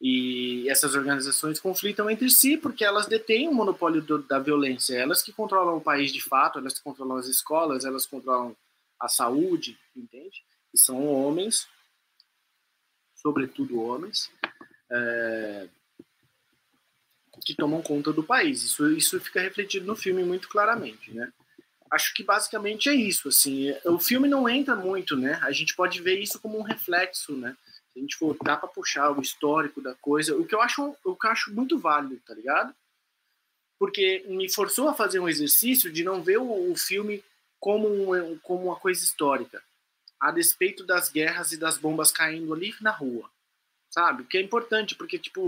E essas organizações conflitam entre si porque elas detêm o monopólio do, da violência, elas que controlam o país de fato, elas que controlam as escolas, elas controlam a saúde, entende? E são homens, sobretudo homens, é, que tomam conta do país. Isso, isso fica refletido no filme muito claramente, né? Acho que basicamente é isso, assim. O filme não entra muito, né? A gente pode ver isso como um reflexo, né? A gente dá para puxar o histórico da coisa, o que eu acho, o que eu acho muito válido, tá ligado? Porque me forçou a fazer um exercício de não ver o, o filme como, um, como uma coisa histórica, a despeito das guerras e das bombas caindo ali na rua, sabe? O que é importante, porque, tipo,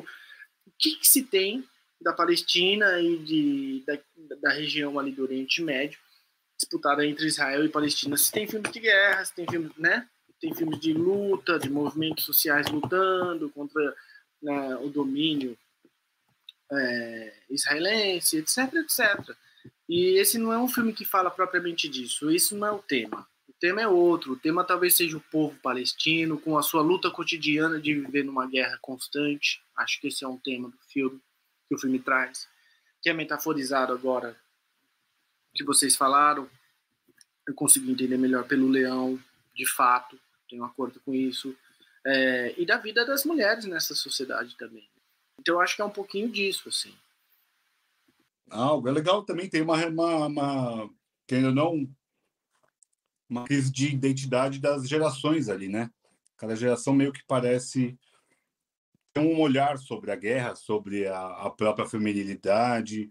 o que, que se tem da Palestina e de, da, da região ali do Oriente Médio, disputada entre Israel e Palestina? Se tem filmes de guerra, se tem filmes, né? Tem filmes de luta, de movimentos sociais lutando contra né, o domínio é, israelense, etc, etc. E esse não é um filme que fala propriamente disso. Isso não é o tema. O tema é outro. O tema talvez seja o povo palestino com a sua luta cotidiana de viver numa guerra constante. Acho que esse é um tema do filme que o filme traz, que é metaforizado agora que vocês falaram. Eu consegui entender melhor pelo leão, de fato, tenho um acordo com isso. É, e da vida das mulheres nessa sociedade também. Então eu acho que é um pouquinho disso, assim. Algo é legal também, tem uma, uma, uma não uma crise de identidade das gerações ali, né? Cada geração meio que parece ter um olhar sobre a guerra, sobre a, a própria feminilidade.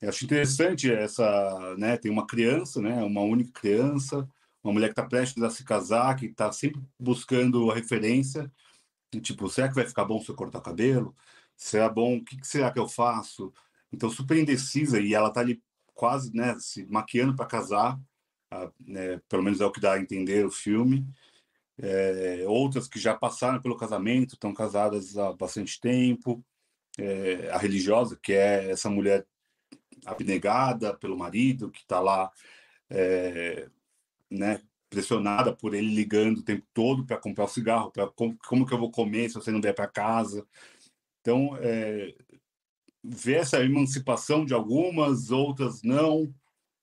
Eu acho interessante essa, né? Tem uma criança, né? Uma única criança, uma mulher que está prestes a se casar, que está sempre buscando a referência, tipo, será que vai ficar bom se eu cortar o cabelo? Será bom? O que, que será que eu faço? Então, super indecisa, e ela está ali quase, né, se maquiando para casar, né, pelo menos é o que dá a entender o filme. É, outras que já passaram pelo casamento, estão casadas há bastante tempo. É, a religiosa, que é essa mulher abnegada pelo marido, que está lá, é, né, pressionada por ele ligando o tempo todo para comprar o cigarro, para como, como, que eu vou comer se você não vier para casa. Então, é, ver essa emancipação de algumas, outras não.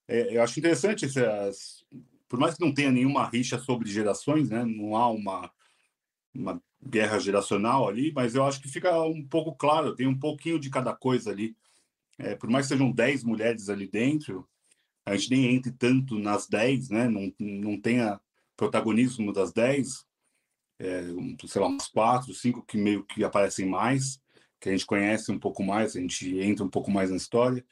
É, eu acho interessante, essas, por mais que não tenha nenhuma rixa sobre gerações, né, não há uma, uma guerra geracional ali, mas eu acho que fica um pouco claro, tem um pouquinho de cada coisa ali. É, por mais que sejam 10 mulheres ali dentro, a gente nem entre tanto nas 10, né? Não, não tenha protagonismo das 10, é, sei lá, uns quatro, cinco que meio que aparecem mais, que a gente conhece um pouco mais, a gente entra um pouco mais na história.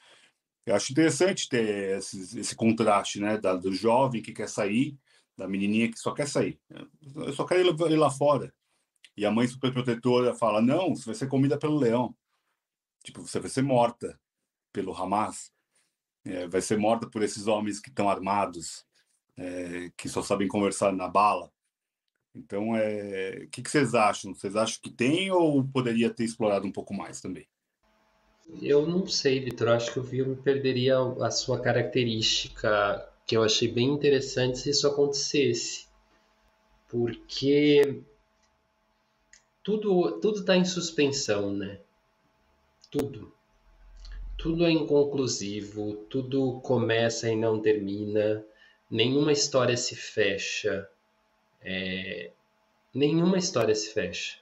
Eu acho interessante ter esse, esse contraste, né? Da, do jovem que quer sair, da menininha que só quer sair. Eu só quero ir, ir lá fora. E a mãe superprotetora fala: não, você vai ser comida pelo leão. Tipo, você vai ser morta pelo Hamas é, vai ser morta por esses homens que estão armados, é, que só sabem conversar na bala. Então, é, o que, que vocês acham? Vocês acham que tem ou poderia ter explorado um pouco mais também? Eu não sei, Vitor. Acho que o filme perderia a sua característica, que eu achei bem interessante se isso acontecesse. Porque tudo tudo está em suspensão, né? Tudo tudo é inconclusivo, tudo começa e não termina, nenhuma história se fecha, é... nenhuma história se fecha.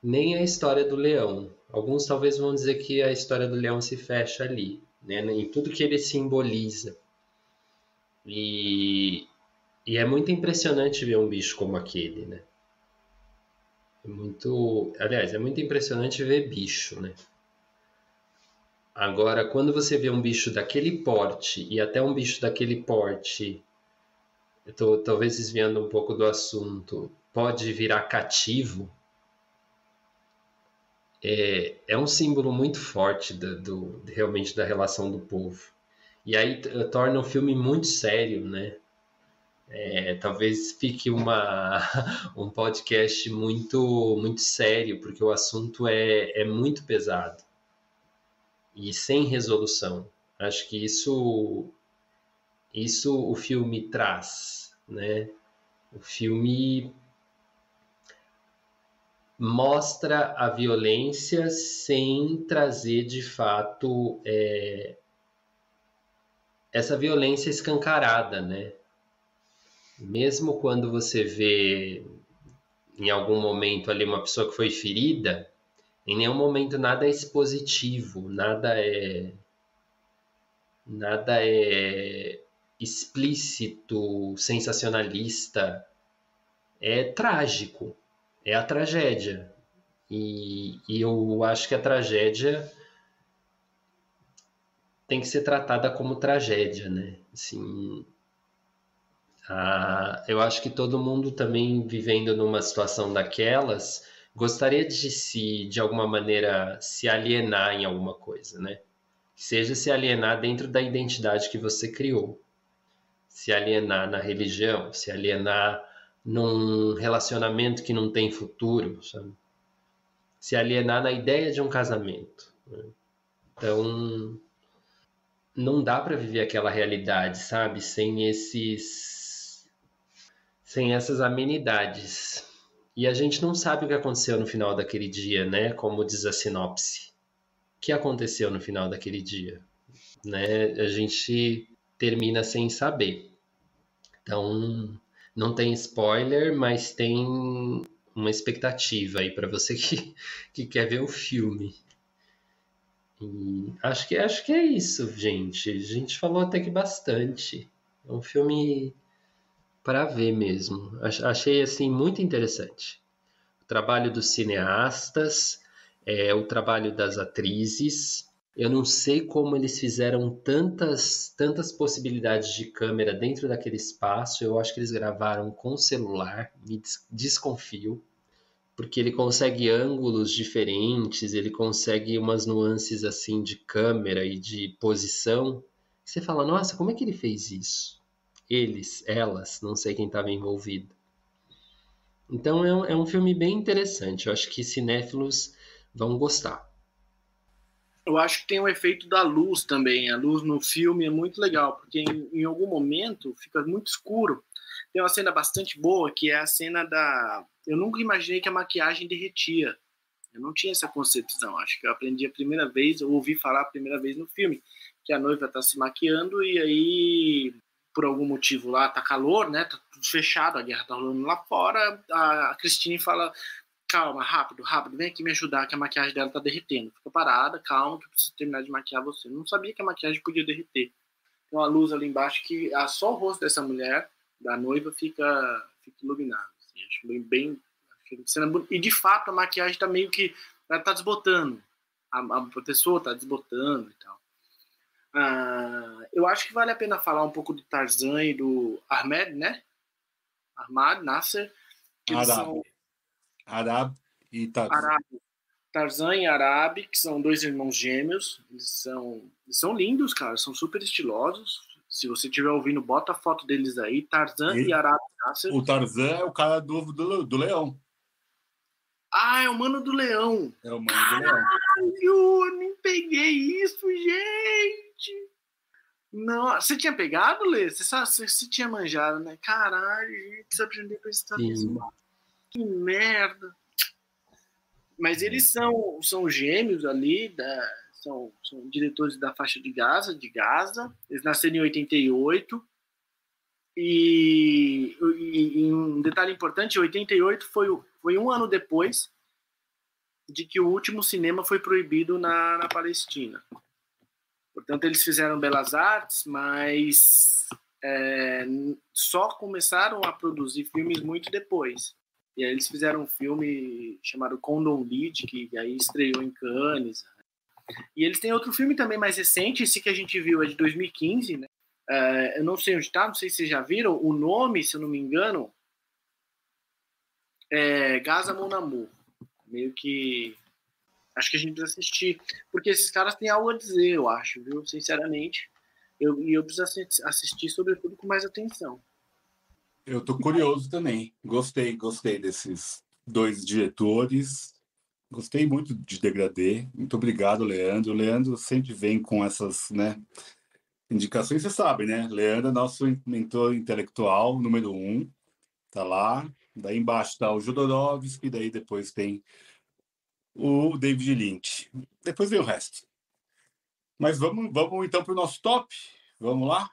Nem a história do leão. Alguns talvez vão dizer que a história do leão se fecha ali, né? em tudo que ele simboliza. E, e é muito impressionante ver um bicho como aquele, né? É muito, aliás, é muito impressionante ver bicho, né? Agora, quando você vê um bicho daquele porte e até um bicho daquele porte, eu tô talvez desviando um pouco do assunto, pode virar cativo, é, é um símbolo muito forte do, do, realmente da relação do povo. E aí torna o filme muito sério, né? É, talvez fique uma, um podcast muito, muito sério, porque o assunto é, é muito pesado e sem resolução. Acho que isso isso o filme traz, né? O filme mostra a violência sem trazer de fato é, essa violência escancarada, né? Mesmo quando você vê em algum momento ali uma pessoa que foi ferida, em nenhum momento nada é expositivo, nada é nada é explícito, sensacionalista. É trágico, é a tragédia. E, e eu acho que a tragédia tem que ser tratada como tragédia, né? Assim, a, eu acho que todo mundo também vivendo numa situação daquelas gostaria de se, de alguma maneira, se alienar em alguma coisa, né? Seja se alienar dentro da identidade que você criou, se alienar na religião, se alienar num relacionamento que não tem futuro, sabe? Se alienar na ideia de um casamento. Né? Então, não dá para viver aquela realidade, sabe? Sem esses. sem essas amenidades. E a gente não sabe o que aconteceu no final daquele dia, né? Como diz a sinopse. O que aconteceu no final daquele dia? Né? A gente termina sem saber. Então, não tem spoiler, mas tem uma expectativa aí para você que, que quer ver o filme. E acho que acho que é isso, gente. A gente falou até que bastante. É um filme para ver mesmo. Achei assim muito interessante. O trabalho dos cineastas, é, o trabalho das atrizes. Eu não sei como eles fizeram tantas tantas possibilidades de câmera dentro daquele espaço. Eu acho que eles gravaram com celular. Me desconfio porque ele consegue ângulos diferentes, ele consegue umas nuances assim de câmera e de posição. Você fala, nossa, como é que ele fez isso? Eles, elas, não sei quem estava envolvido. Então é um, é um filme bem interessante. Eu acho que cinéfilos vão gostar. Eu acho que tem o um efeito da luz também. A luz no filme é muito legal, porque em, em algum momento fica muito escuro tem uma cena bastante boa que é a cena da. Eu nunca imaginei que a maquiagem derretia. Eu não tinha essa concepção. Acho que eu aprendi a primeira vez, ou ouvi falar a primeira vez no filme, que a noiva está se maquiando e aí, por algum motivo lá, tá calor, né? Tá tudo fechado, a guerra tá rolando lá fora. A Cristine fala: calma, rápido, rápido, vem aqui me ajudar, que a maquiagem dela tá derretendo. Fica parada, calma, que eu preciso terminar de maquiar você. Eu não sabia que a maquiagem podia derreter. Tem uma luz ali embaixo que ah, só o rosto dessa mulher da noiva fica, fica iluminado. Assim, acho bem, bem e de fato a maquiagem está meio que ela tá desbotando. A, a pessoa está desbotando e tal. Ah, eu acho que vale a pena falar um pouco do Tarzan e do Ahmed, né? Ahmad, Nasser. Arab. São... Arab e Tarzan. Arab. Tarzan e Arab, que são dois irmãos gêmeos. Eles são, eles são lindos, cara. São super estilosos. Se você estiver ouvindo, bota a foto deles aí, Tarzan e, e Arab Nasser. O Tarzan é o cara do, do, do leão. Ah, é o mano do leão. É o mano Caralho, do leão. Eu nem peguei isso, gente. Não, você tinha pegado, Lê? Você, sabe, você, você tinha manjado, né? Caralho, gente, aprender esse Que merda. Mas eles são, são gêmeos ali da, são, são diretores da faixa de Gaza, de Gaza. Eles nasceram em 88. E, e, e um detalhe importante, 88 foi, foi um ano depois de que o último cinema foi proibido na, na Palestina. Portanto, eles fizeram belas artes, mas é, só começaram a produzir filmes muito depois. E aí eles fizeram um filme chamado Condom Lead, que aí estreou em Cannes, e eles têm outro filme também mais recente, esse que a gente viu é de 2015, né? Uh, eu não sei onde está, não sei se vocês já viram. O nome, se eu não me engano, é Gaza Mon Amour. Meio que. Acho que a gente precisa assistir. Porque esses caras têm algo a dizer, eu acho, viu? Sinceramente. Eu, e eu preciso assistir, sobretudo, com mais atenção. Eu tô curioso também. Gostei, gostei desses dois diretores. Gostei muito de Degradê. Muito obrigado, Leandro. O Leandro sempre vem com essas né, indicações. Você sabe, né? Leandro é nosso mentor intelectual número um. Tá lá. Daí embaixo está o Jodorowsky. Daí depois tem o David Lynch. Depois vem o resto. Mas vamos, vamos então para o nosso top. Vamos lá?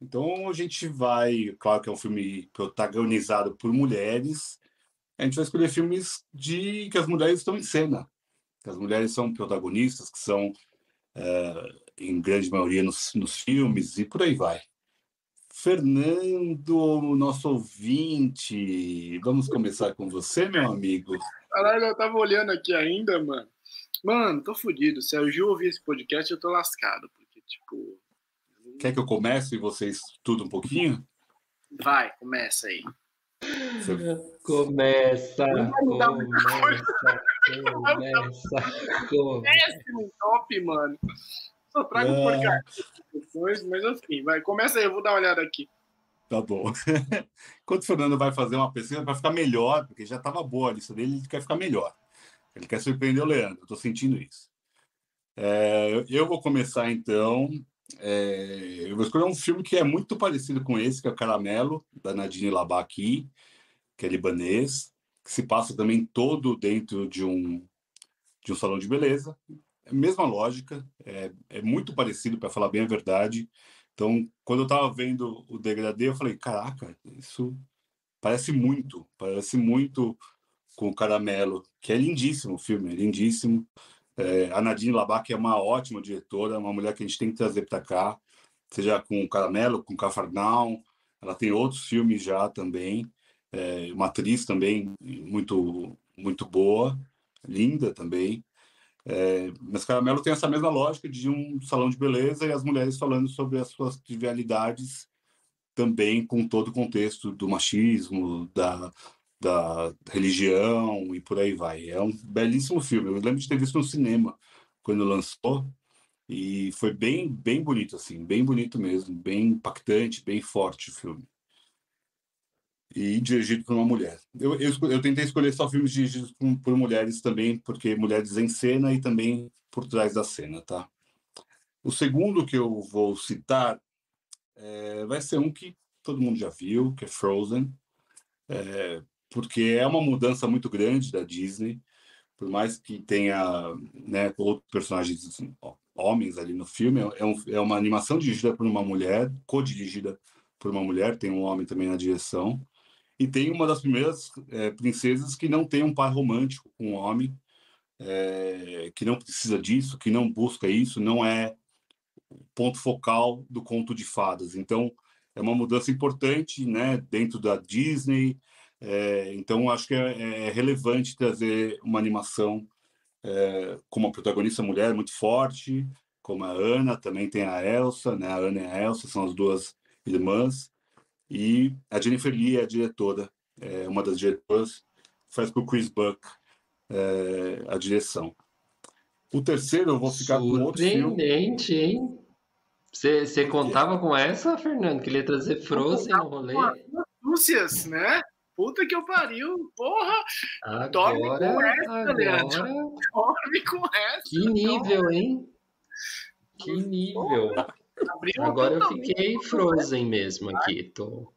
Então a gente vai. Claro que é um filme protagonizado por mulheres a gente vai escolher filmes de que as mulheres estão em cena, que as mulheres são protagonistas, que são, é, em grande maioria, nos, nos filmes e por aí vai. Fernando, nosso ouvinte, vamos começar com você, meu amigo. Caralho, eu tava olhando aqui ainda, mano. Mano, tô fudido. Se a Ju ouvir esse podcast, eu tô lascado. Porque, tipo. Quer que eu comece e vocês estudem um pouquinho? Vai, começa aí. Começa, começa, começa, começa. Péssimo top, mano. Só trago é... porcaria, mas assim, vai, começa aí, eu vou dar uma olhada aqui. Tá bom. Enquanto o Fernando vai fazer uma pesquisa, vai ficar melhor, porque já estava boa a lista dele, ele quer ficar melhor. Ele quer surpreender o Leandro, estou sentindo isso. É, eu vou começar então. É, eu vou escolher um filme que é muito parecido com esse, que é o Caramelo, da Nadine Labaki, que é libanês, que se passa também todo dentro de um, de um salão de beleza. É a mesma lógica, é, é muito parecido, para falar bem a verdade. Então, quando eu estava vendo o degradê, eu falei: caraca, isso parece muito, parece muito com o Caramelo, que é lindíssimo o filme, é lindíssimo. É, a Nadine Labac é uma ótima diretora, uma mulher que a gente tem que trazer para cá, seja com o Caramelo, com o Cafarnaum, ela tem outros filmes já também, é, uma atriz também muito, muito boa, linda também. É, mas Caramelo tem essa mesma lógica de um salão de beleza e as mulheres falando sobre as suas trivialidades também com todo o contexto do machismo, da, da religião e por aí vai. É um belíssimo filme. Eu lembro de ter visto no cinema quando lançou e foi bem, bem bonito assim, bem bonito mesmo, bem impactante, bem forte o filme. E dirigido por uma mulher. Eu, eu, eu tentei escolher só filmes dirigidos por, por mulheres também, porque mulheres em cena e também por trás da cena, tá? O segundo que eu vou citar é, vai ser um que todo mundo já viu, que é Frozen. É, porque é uma mudança muito grande da Disney, por mais que tenha né, outros personagens homens ali no filme, é, um, é uma animação dirigida por uma mulher, co-dirigida por uma mulher, tem um homem também na direção, e tem uma das primeiras é, princesas que não tem um par romântico com um homem, é, que não precisa disso, que não busca isso, não é ponto focal do conto de fadas. Então, é uma mudança importante né, dentro da Disney, é, então, acho que é, é, relevante trazer uma animação é, com uma protagonista mulher muito forte, como a Ana, também tem a Elsa, né? A Ana e a Elsa são as duas irmãs. E a Jennifer Lee é a diretora, é uma das diretoras, faz com o Chris Buck é, a direção. O terceiro eu vou ficar com outro filme. Surpreendente, hein? Você, contava com essa, Fernando? Que ele ia trazer Frozen no rolê? Lúcias, né? Puta que eu pariu, porra! Agora, Dorme com essa, agora... Leandro. Dorme com essa. Que nível, hein? Que nível. Agora eu fiquei frozen mesmo aqui. Tô,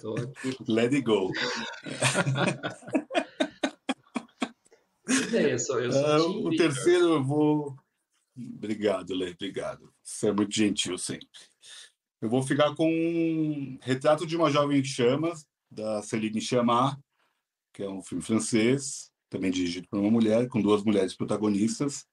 tô aqui. Let it go. é, eu sou, eu sou uh, o terceiro eu vou. Obrigado, Lê, obrigado. Você é muito gentil sempre. Eu vou ficar com um retrato de uma jovem chamas, da Céline Sciamma, que é um filme francês, também dirigido por uma mulher, com duas mulheres protagonistas,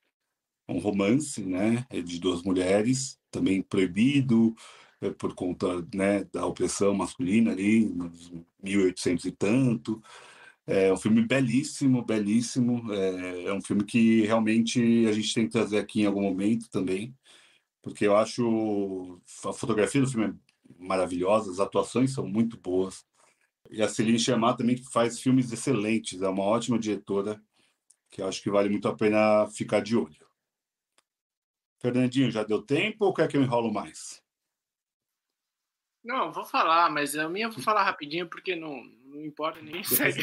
um romance, né, é de duas mulheres, também proibido é, por conta, né, da opressão masculina ali, nos 1800 e tanto. É um filme belíssimo, belíssimo. É, é um filme que realmente a gente tem que trazer aqui em algum momento também, porque eu acho a fotografia do filme é maravilhosa, as atuações são muito boas. E a Celine Sciamma também faz filmes excelentes, é uma ótima diretora, que acho que vale muito a pena ficar de olho. Fernandinho, já deu tempo ou quer que eu enrolo mais? Não, vou falar, mas a minha eu vou falar rapidinho porque não, não importa nem depois,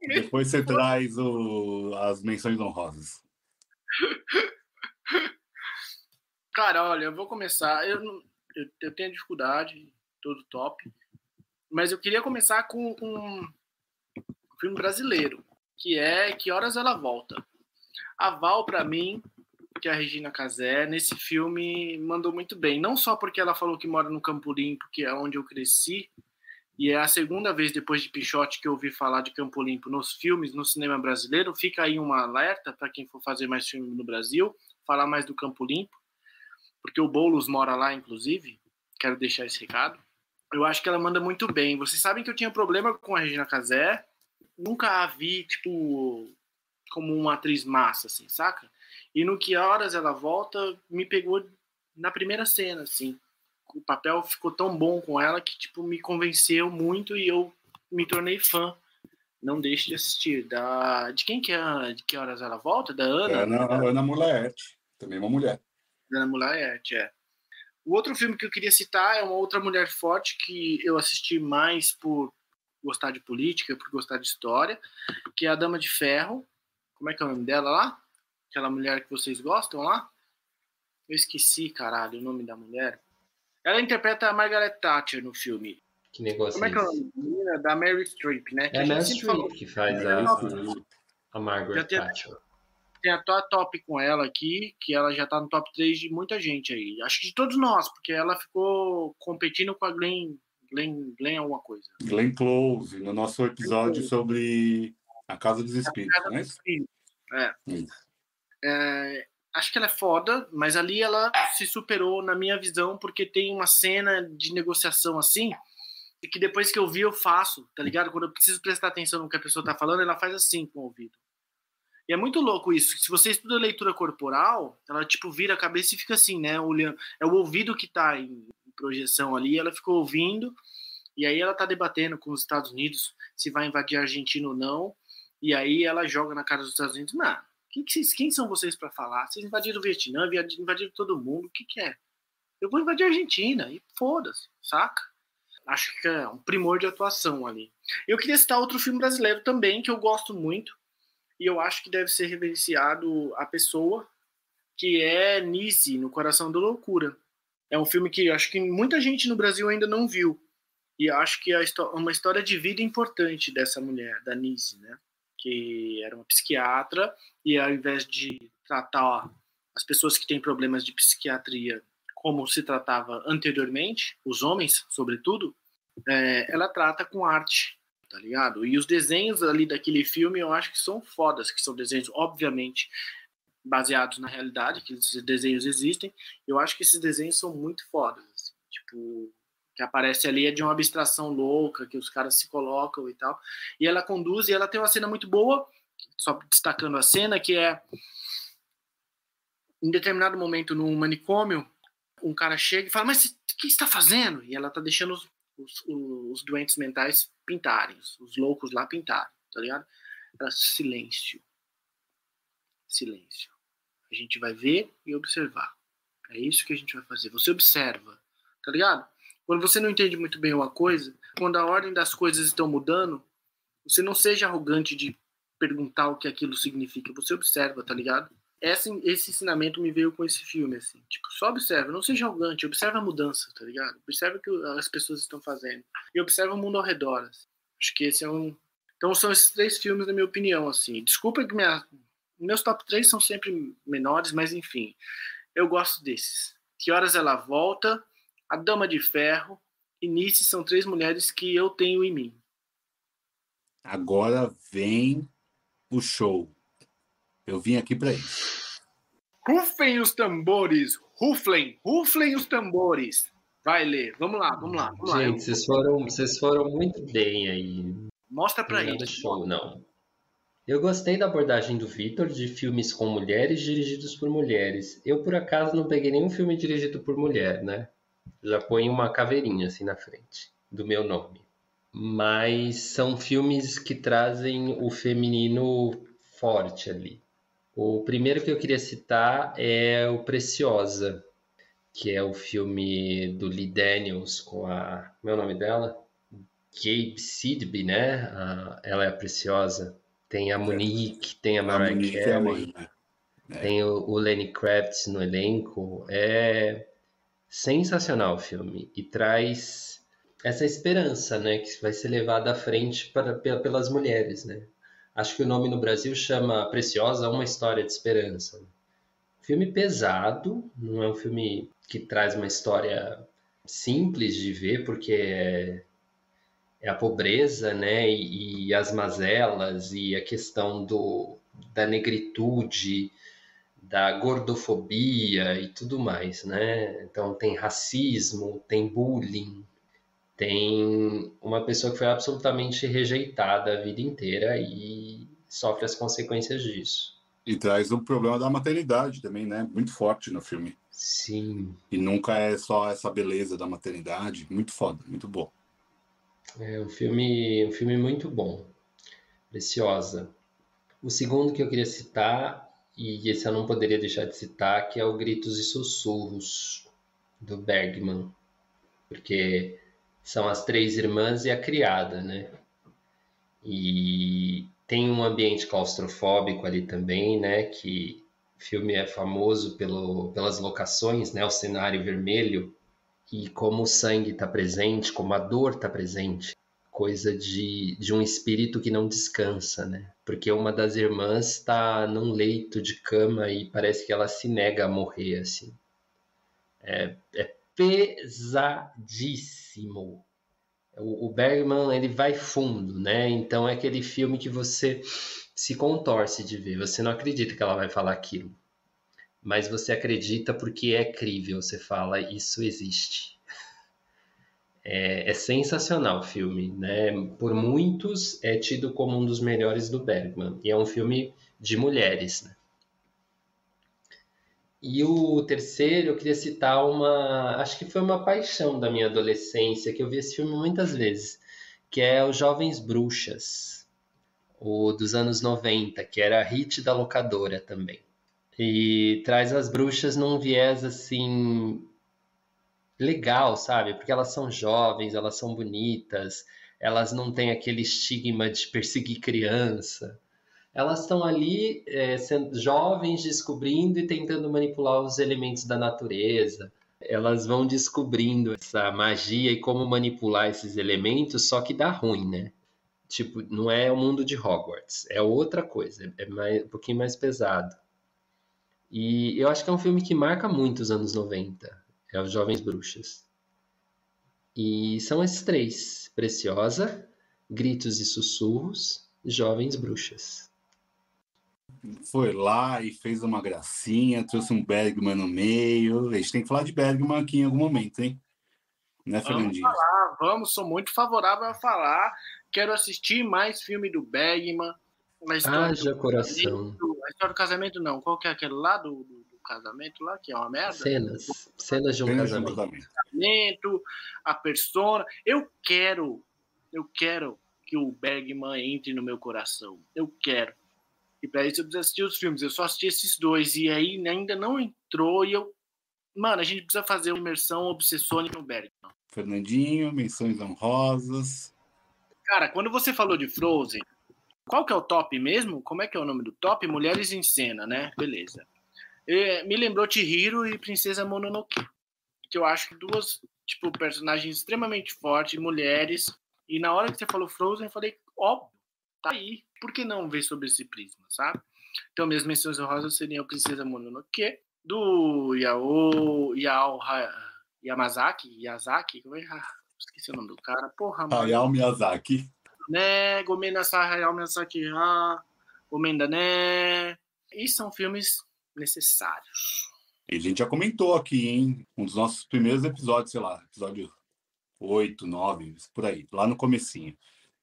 depois você traz o, as menções honrosas. Cara, olha, eu vou começar. Eu, eu, eu tenho dificuldade, todo top. Mas eu queria começar com, com um filme brasileiro, que é Que Horas Ela Volta. A Val, para mim, que é a Regina Casé, nesse filme mandou muito bem. Não só porque ela falou que mora no Campo Limpo, que é onde eu cresci, e é a segunda vez depois de Pichote que eu ouvi falar de Campo Limpo nos filmes, no cinema brasileiro. Fica aí um alerta para quem for fazer mais filme no Brasil, falar mais do Campo Limpo, porque o Boulos mora lá, inclusive. Quero deixar esse recado eu acho que ela manda muito bem. Vocês sabem que eu tinha problema com a Regina Casé. Nunca a vi, tipo, como uma atriz massa, assim, saca? E no Que Horas Ela Volta, me pegou na primeira cena, assim. O papel ficou tão bom com ela que, tipo, me convenceu muito e eu me tornei fã. Não deixe de assistir. Da... De quem que é? De Que Horas Ela Volta? Da Ana? Ana, Ana Mulaerte. Também uma mulher. Ana Mulaerte, é. O outro filme que eu queria citar é uma outra mulher forte que eu assisti mais por gostar de política, por gostar de história, que é a Dama de Ferro. Como é que é o nome dela lá? Aquela mulher que vocês gostam lá? Eu esqueci, caralho, o nome da mulher. Ela interpreta a Margaret Thatcher no filme. Que negócio Como é que é o nome? Da Mary Streep, né? Que é a Mary Streep que faz a, a Margaret Thatcher tem até top com ela aqui, que ela já tá no top 3 de muita gente aí. Acho que de todos nós, porque ela ficou competindo com a Glenn, Glenn, Glenn alguma coisa. Glenn Close, no nosso episódio sobre a Casa dos Espíritos, Casa né? Dos Espíritos. É. é. Acho que ela é foda, mas ali ela se superou na minha visão, porque tem uma cena de negociação assim, e que depois que eu vi eu faço, tá ligado? Quando eu preciso prestar atenção no que a pessoa tá falando, ela faz assim com o ouvido. E é muito louco isso. Se você estuda leitura corporal, ela tipo vira a cabeça e fica assim, né? Olhando. É o ouvido que está em projeção ali, ela ficou ouvindo, e aí ela está debatendo com os Estados Unidos se vai invadir a Argentina ou não. E aí ela joga na cara dos Estados Unidos, mano, quem, que vocês, quem são vocês para falar? Vocês invadiram o Vietnã, invadiram todo mundo, o que, que é? Eu vou invadir a Argentina, e foda-se, saca? Acho que é um primor de atuação ali. Eu queria citar outro filme brasileiro também, que eu gosto muito, e eu acho que deve ser reverenciado a pessoa que é Nise, no Coração da Loucura. É um filme que acho que muita gente no Brasil ainda não viu. E acho que é uma história de vida importante dessa mulher, da Nise, né? Que era uma psiquiatra e ao invés de tratar as pessoas que têm problemas de psiquiatria como se tratava anteriormente, os homens, sobretudo, é, ela trata com arte tá ligado? E os desenhos ali daquele filme eu acho que são fodas, que são desenhos, obviamente, baseados na realidade, que esses desenhos existem. Eu acho que esses desenhos são muito fodas, assim, tipo, que aparece ali é de uma abstração louca, que os caras se colocam e tal. E ela conduz e ela tem uma cena muito boa, só destacando a cena, que é em determinado momento no manicômio, um cara chega e fala: Mas o que está fazendo? E ela tá deixando os, os, os doentes mentais pintarem, os loucos lá pintarem, tá ligado? Era silêncio. Silêncio. A gente vai ver e observar. É isso que a gente vai fazer. Você observa, tá ligado? Quando você não entende muito bem uma coisa, quando a ordem das coisas estão mudando, você não seja arrogante de perguntar o que aquilo significa. Você observa, tá ligado? esse, esse ensinamento me veio com esse filme, assim. Tipo, só observa, não seja arrogante, observa a mudança, tá ligado? Observa o que as pessoas estão fazendo. E observa o mundo ao redor. Assim. Acho que esse é um. Então são esses três filmes, na minha opinião, assim. Desculpa que minha... meus top 3 são sempre menores, mas enfim. Eu gosto desses. Que Horas Ela Volta, A Dama de Ferro e Nice são três mulheres que eu tenho em mim. Agora vem o show. Eu vim aqui para isso. Rufem os tambores, ruflem, ruflem os tambores. Vai ler, vamos lá, vamos lá. Vamos Gente, lá. vocês foram, vocês foram muito bem aí. Mostra para ele. Show, não. Eu gostei da abordagem do Vitor de filmes com mulheres dirigidos por mulheres. Eu, por acaso, não peguei nenhum filme dirigido por mulher, né? Já põe uma caveirinha assim na frente do meu nome. Mas são filmes que trazem o feminino forte ali. O primeiro que eu queria citar é o Preciosa, que é o filme do Lee Daniels com a. Meu é nome dela? Gabe Sidby, né? A, ela é a Preciosa. Tem a Monique, tem a Mariah Carey, é tem o, o Lenny Kravitz no elenco. É sensacional o filme e traz essa esperança, né, que vai ser levada à frente para, pelas mulheres, né? Acho que o nome no Brasil chama Preciosa Uma História de Esperança. Filme pesado, não é um filme que traz uma história simples de ver, porque é, é a pobreza, né, e, e, as mazelas e a questão do, da negritude, da gordofobia e tudo mais, né? Então tem racismo, tem bullying, tem uma pessoa que foi absolutamente rejeitada a vida inteira e sofre as consequências disso. E traz o problema da maternidade também, né? Muito forte no filme. Sim. E nunca é só essa beleza da maternidade. Muito foda, muito bom. É um filme, um filme muito bom. Preciosa. O segundo que eu queria citar, e esse eu não poderia deixar de citar, que é o Gritos e Sussurros, do Bergman, porque são as três irmãs e a criada, né? E tem um ambiente claustrofóbico ali também, né? Que o filme é famoso pelo, pelas locações, né? O cenário vermelho e como o sangue está presente, como a dor está presente, coisa de, de um espírito que não descansa, né? Porque uma das irmãs está num leito de cama e parece que ela se nega a morrer, assim. É, é pesadíssimo. O, o Bergman, ele vai fundo, né? Então é aquele filme que você se contorce de ver. Você não acredita que ela vai falar aquilo mas você acredita porque é crível, você fala, isso existe. É, é, sensacional o filme, né? Por muitos é tido como um dos melhores do Bergman. E é um filme de mulheres, né? E o terceiro, eu queria citar uma. Acho que foi uma paixão da minha adolescência, que eu vi esse filme muitas vezes, que é Os Jovens Bruxas, o dos anos 90, que era hit da locadora também e traz as bruxas num viés assim legal, sabe? Porque elas são jovens, elas são bonitas, elas não têm aquele estigma de perseguir criança. Elas estão ali é, sendo jovens, descobrindo e tentando manipular os elementos da natureza. Elas vão descobrindo essa magia e como manipular esses elementos, só que dá ruim, né? Tipo, não é o mundo de Hogwarts, é outra coisa, é mais, um pouquinho mais pesado. E eu acho que é um filme que marca muito os anos 90. É Os Jovens Bruxas. E são esses três: Preciosa, Gritos e Sussurros, Jovens Bruxas. Foi lá e fez uma gracinha, trouxe um Bergman no meio. A gente tem que falar de Bergman aqui em algum momento, hein? Né, Fernandinho? Vamos falar, vamos, sou muito favorável a falar. Quero assistir mais filme do Bergman. Haja coração. A história do casamento não. Qual que é aquele lá do, do casamento lá, que é uma merda? Cenas. Cenas de um Cenas casamento. De um casamento. A persona. Eu quero, eu quero que o Bergman entre no meu coração. Eu quero. E para isso eu preciso assistir os filmes. Eu só assisti esses dois e aí ainda não entrou e eu Mano, a gente precisa fazer uma imersão obsessônica no Bergman. Fernandinho, menções honrosas. Cara, quando você falou de Frozen, qual que é o top mesmo? Como é que é o nome do top? Mulheres em Cena, né? Beleza. Me lembrou Chihiro e Princesa Mononoke. Que eu acho duas, tipo, personagens extremamente fortes, mulheres. E na hora que você falou Frozen, eu falei, ó, tá aí. Por que não ver sobre esse prisma, sabe? Então, minhas menções honrosas seriam Princesa Mononoke, do Yao, Yao Yamazaki, Yazaki, como é? Ah, esqueci o nome do cara. Porra, mano. Hayao Miyazaki né? Gomenda Hayao Miyazaki Ha, Gomenda né? E são filmes necessários. E a gente já comentou aqui, hein? Um dos nossos primeiros episódios, sei lá, episódio 8, 9, por aí, lá no comecinho.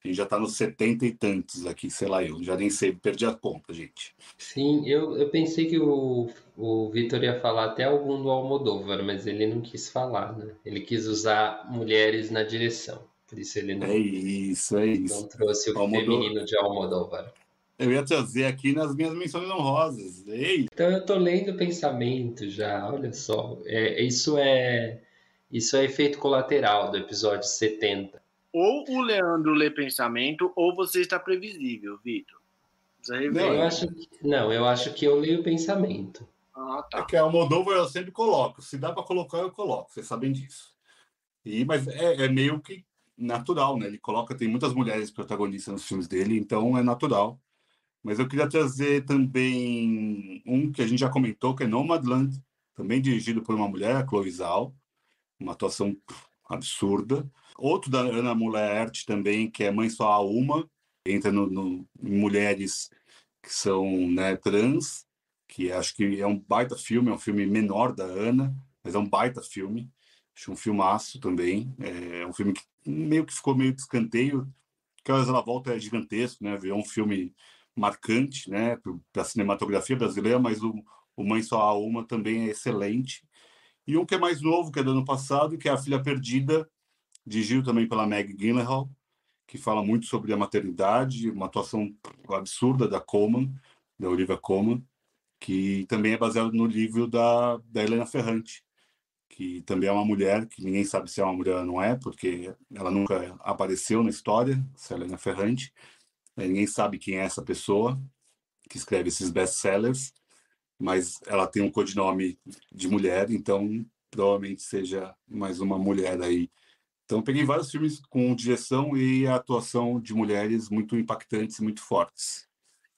A gente já tá nos 70 e tantos aqui, sei lá, eu já nem sei, perdi a conta, gente. Sim, eu, eu pensei que o, o Vitor ia falar até algum do Almodóvar, mas ele não quis falar, né? Ele quis usar mulheres na direção. Por isso ele não, é isso, é isso. não trouxe o Almodóvar. feminino de Almodóvar. Eu ia trazer aqui nas minhas menções honrosas. Ei. Então eu tô lendo pensamento já, olha só. É, isso é isso é efeito colateral do episódio 70. Ou o Leandro lê pensamento, ou você está previsível, Vitor. Não, eu acho que, não, eu acho que eu leio pensamento. Ah, tá. É que a Almodóvar eu sempre coloco. Se dá para colocar, eu coloco. Vocês sabem disso. E, mas é, é meio que natural, né? Ele coloca, tem muitas mulheres protagonistas nos filmes dele, então é natural. Mas eu queria trazer também um que a gente já comentou, que é Nomadland, também dirigido por uma mulher, a Chloe Zhao, uma atuação absurda. Outro da Ana Mulaert também, que é Mãe Só Há Uma, entra no, no, em mulheres que são né, trans, que acho que é um baita filme, é um filme menor da Ana, mas é um baita filme. Acho um filmaço também. É um filme que meio que ficou meio de escanteio. Aquelas na volta é gigantesco, né? Virou um filme marcante, né? Para a cinematografia brasileira, mas o, o Mãe Só Há Uma também é excelente. E um que é mais novo, que é do ano passado, que é A Filha Perdida, dirigido também pela Meg Gyllenhaal, que fala muito sobre a maternidade, uma atuação absurda da Coleman, da Olivia Colman, que também é baseado no livro da, da Helena Ferrante, que também é uma mulher, que ninguém sabe se é uma mulher ou não é, porque ela nunca apareceu na história, Selena Ferrante. Ninguém sabe quem é essa pessoa que escreve esses best-sellers, mas ela tem um codinome de mulher, então provavelmente seja mais uma mulher aí. Então peguei vários filmes com direção e atuação de mulheres muito impactantes e muito fortes.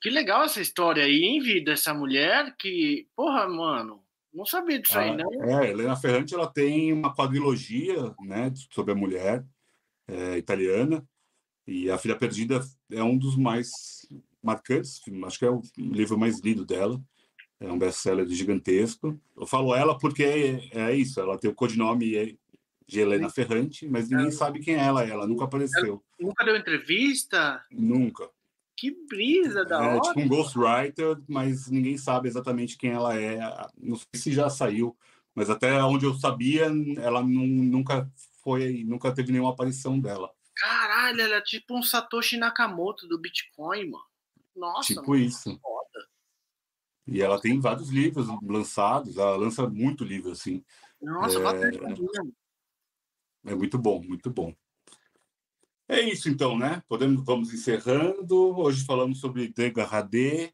Que legal essa história aí, hein, vida? Essa mulher que, porra, mano, não sabia disso ah, aí, não. É, Helena Ferrante ela tem uma quadrilogia né, sobre a mulher é, italiana. E A Filha Perdida é um dos mais marcantes, acho que é o livro mais lido dela. É um best-seller gigantesco. Eu falo ela porque é, é isso, ela tem o codinome de Helena Ferrante, mas ninguém sabe quem é ela, ela nunca apareceu. Ela nunca deu entrevista? Nunca. Que brisa da é, hora. tipo um ghostwriter, mas ninguém sabe exatamente quem ela é. Não sei se já saiu, mas até onde eu sabia, ela nunca foi, nunca teve nenhuma aparição dela. Caralho, ela é tipo um Satoshi Nakamoto do Bitcoin, mano. Nossa, tipo mano, isso. Foda. E ela tem vários livros lançados, ela lança muito livro, assim. Nossa, é, é muito bom, muito bom. É isso então, né? Podemos, vamos encerrando. Hoje falamos sobre Degradê,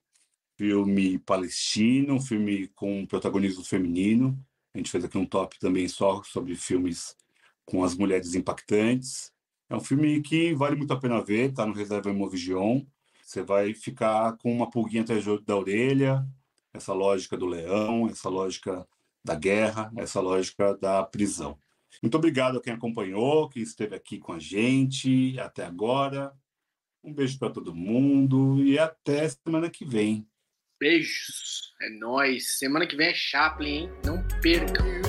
filme palestino, um filme com protagonismo feminino. A gente fez aqui um top também só sobre filmes com as mulheres impactantes. É um filme que vale muito a pena ver, tá no Reserva Imovision. Você vai ficar com uma pulguinha atrás da orelha, essa lógica do leão, essa lógica da guerra, essa lógica da prisão. Muito obrigado a quem acompanhou, quem esteve aqui com a gente até agora. Um beijo para todo mundo e até semana que vem. Beijos. É nóis. Semana que vem é Chaplin, hein? Não percam.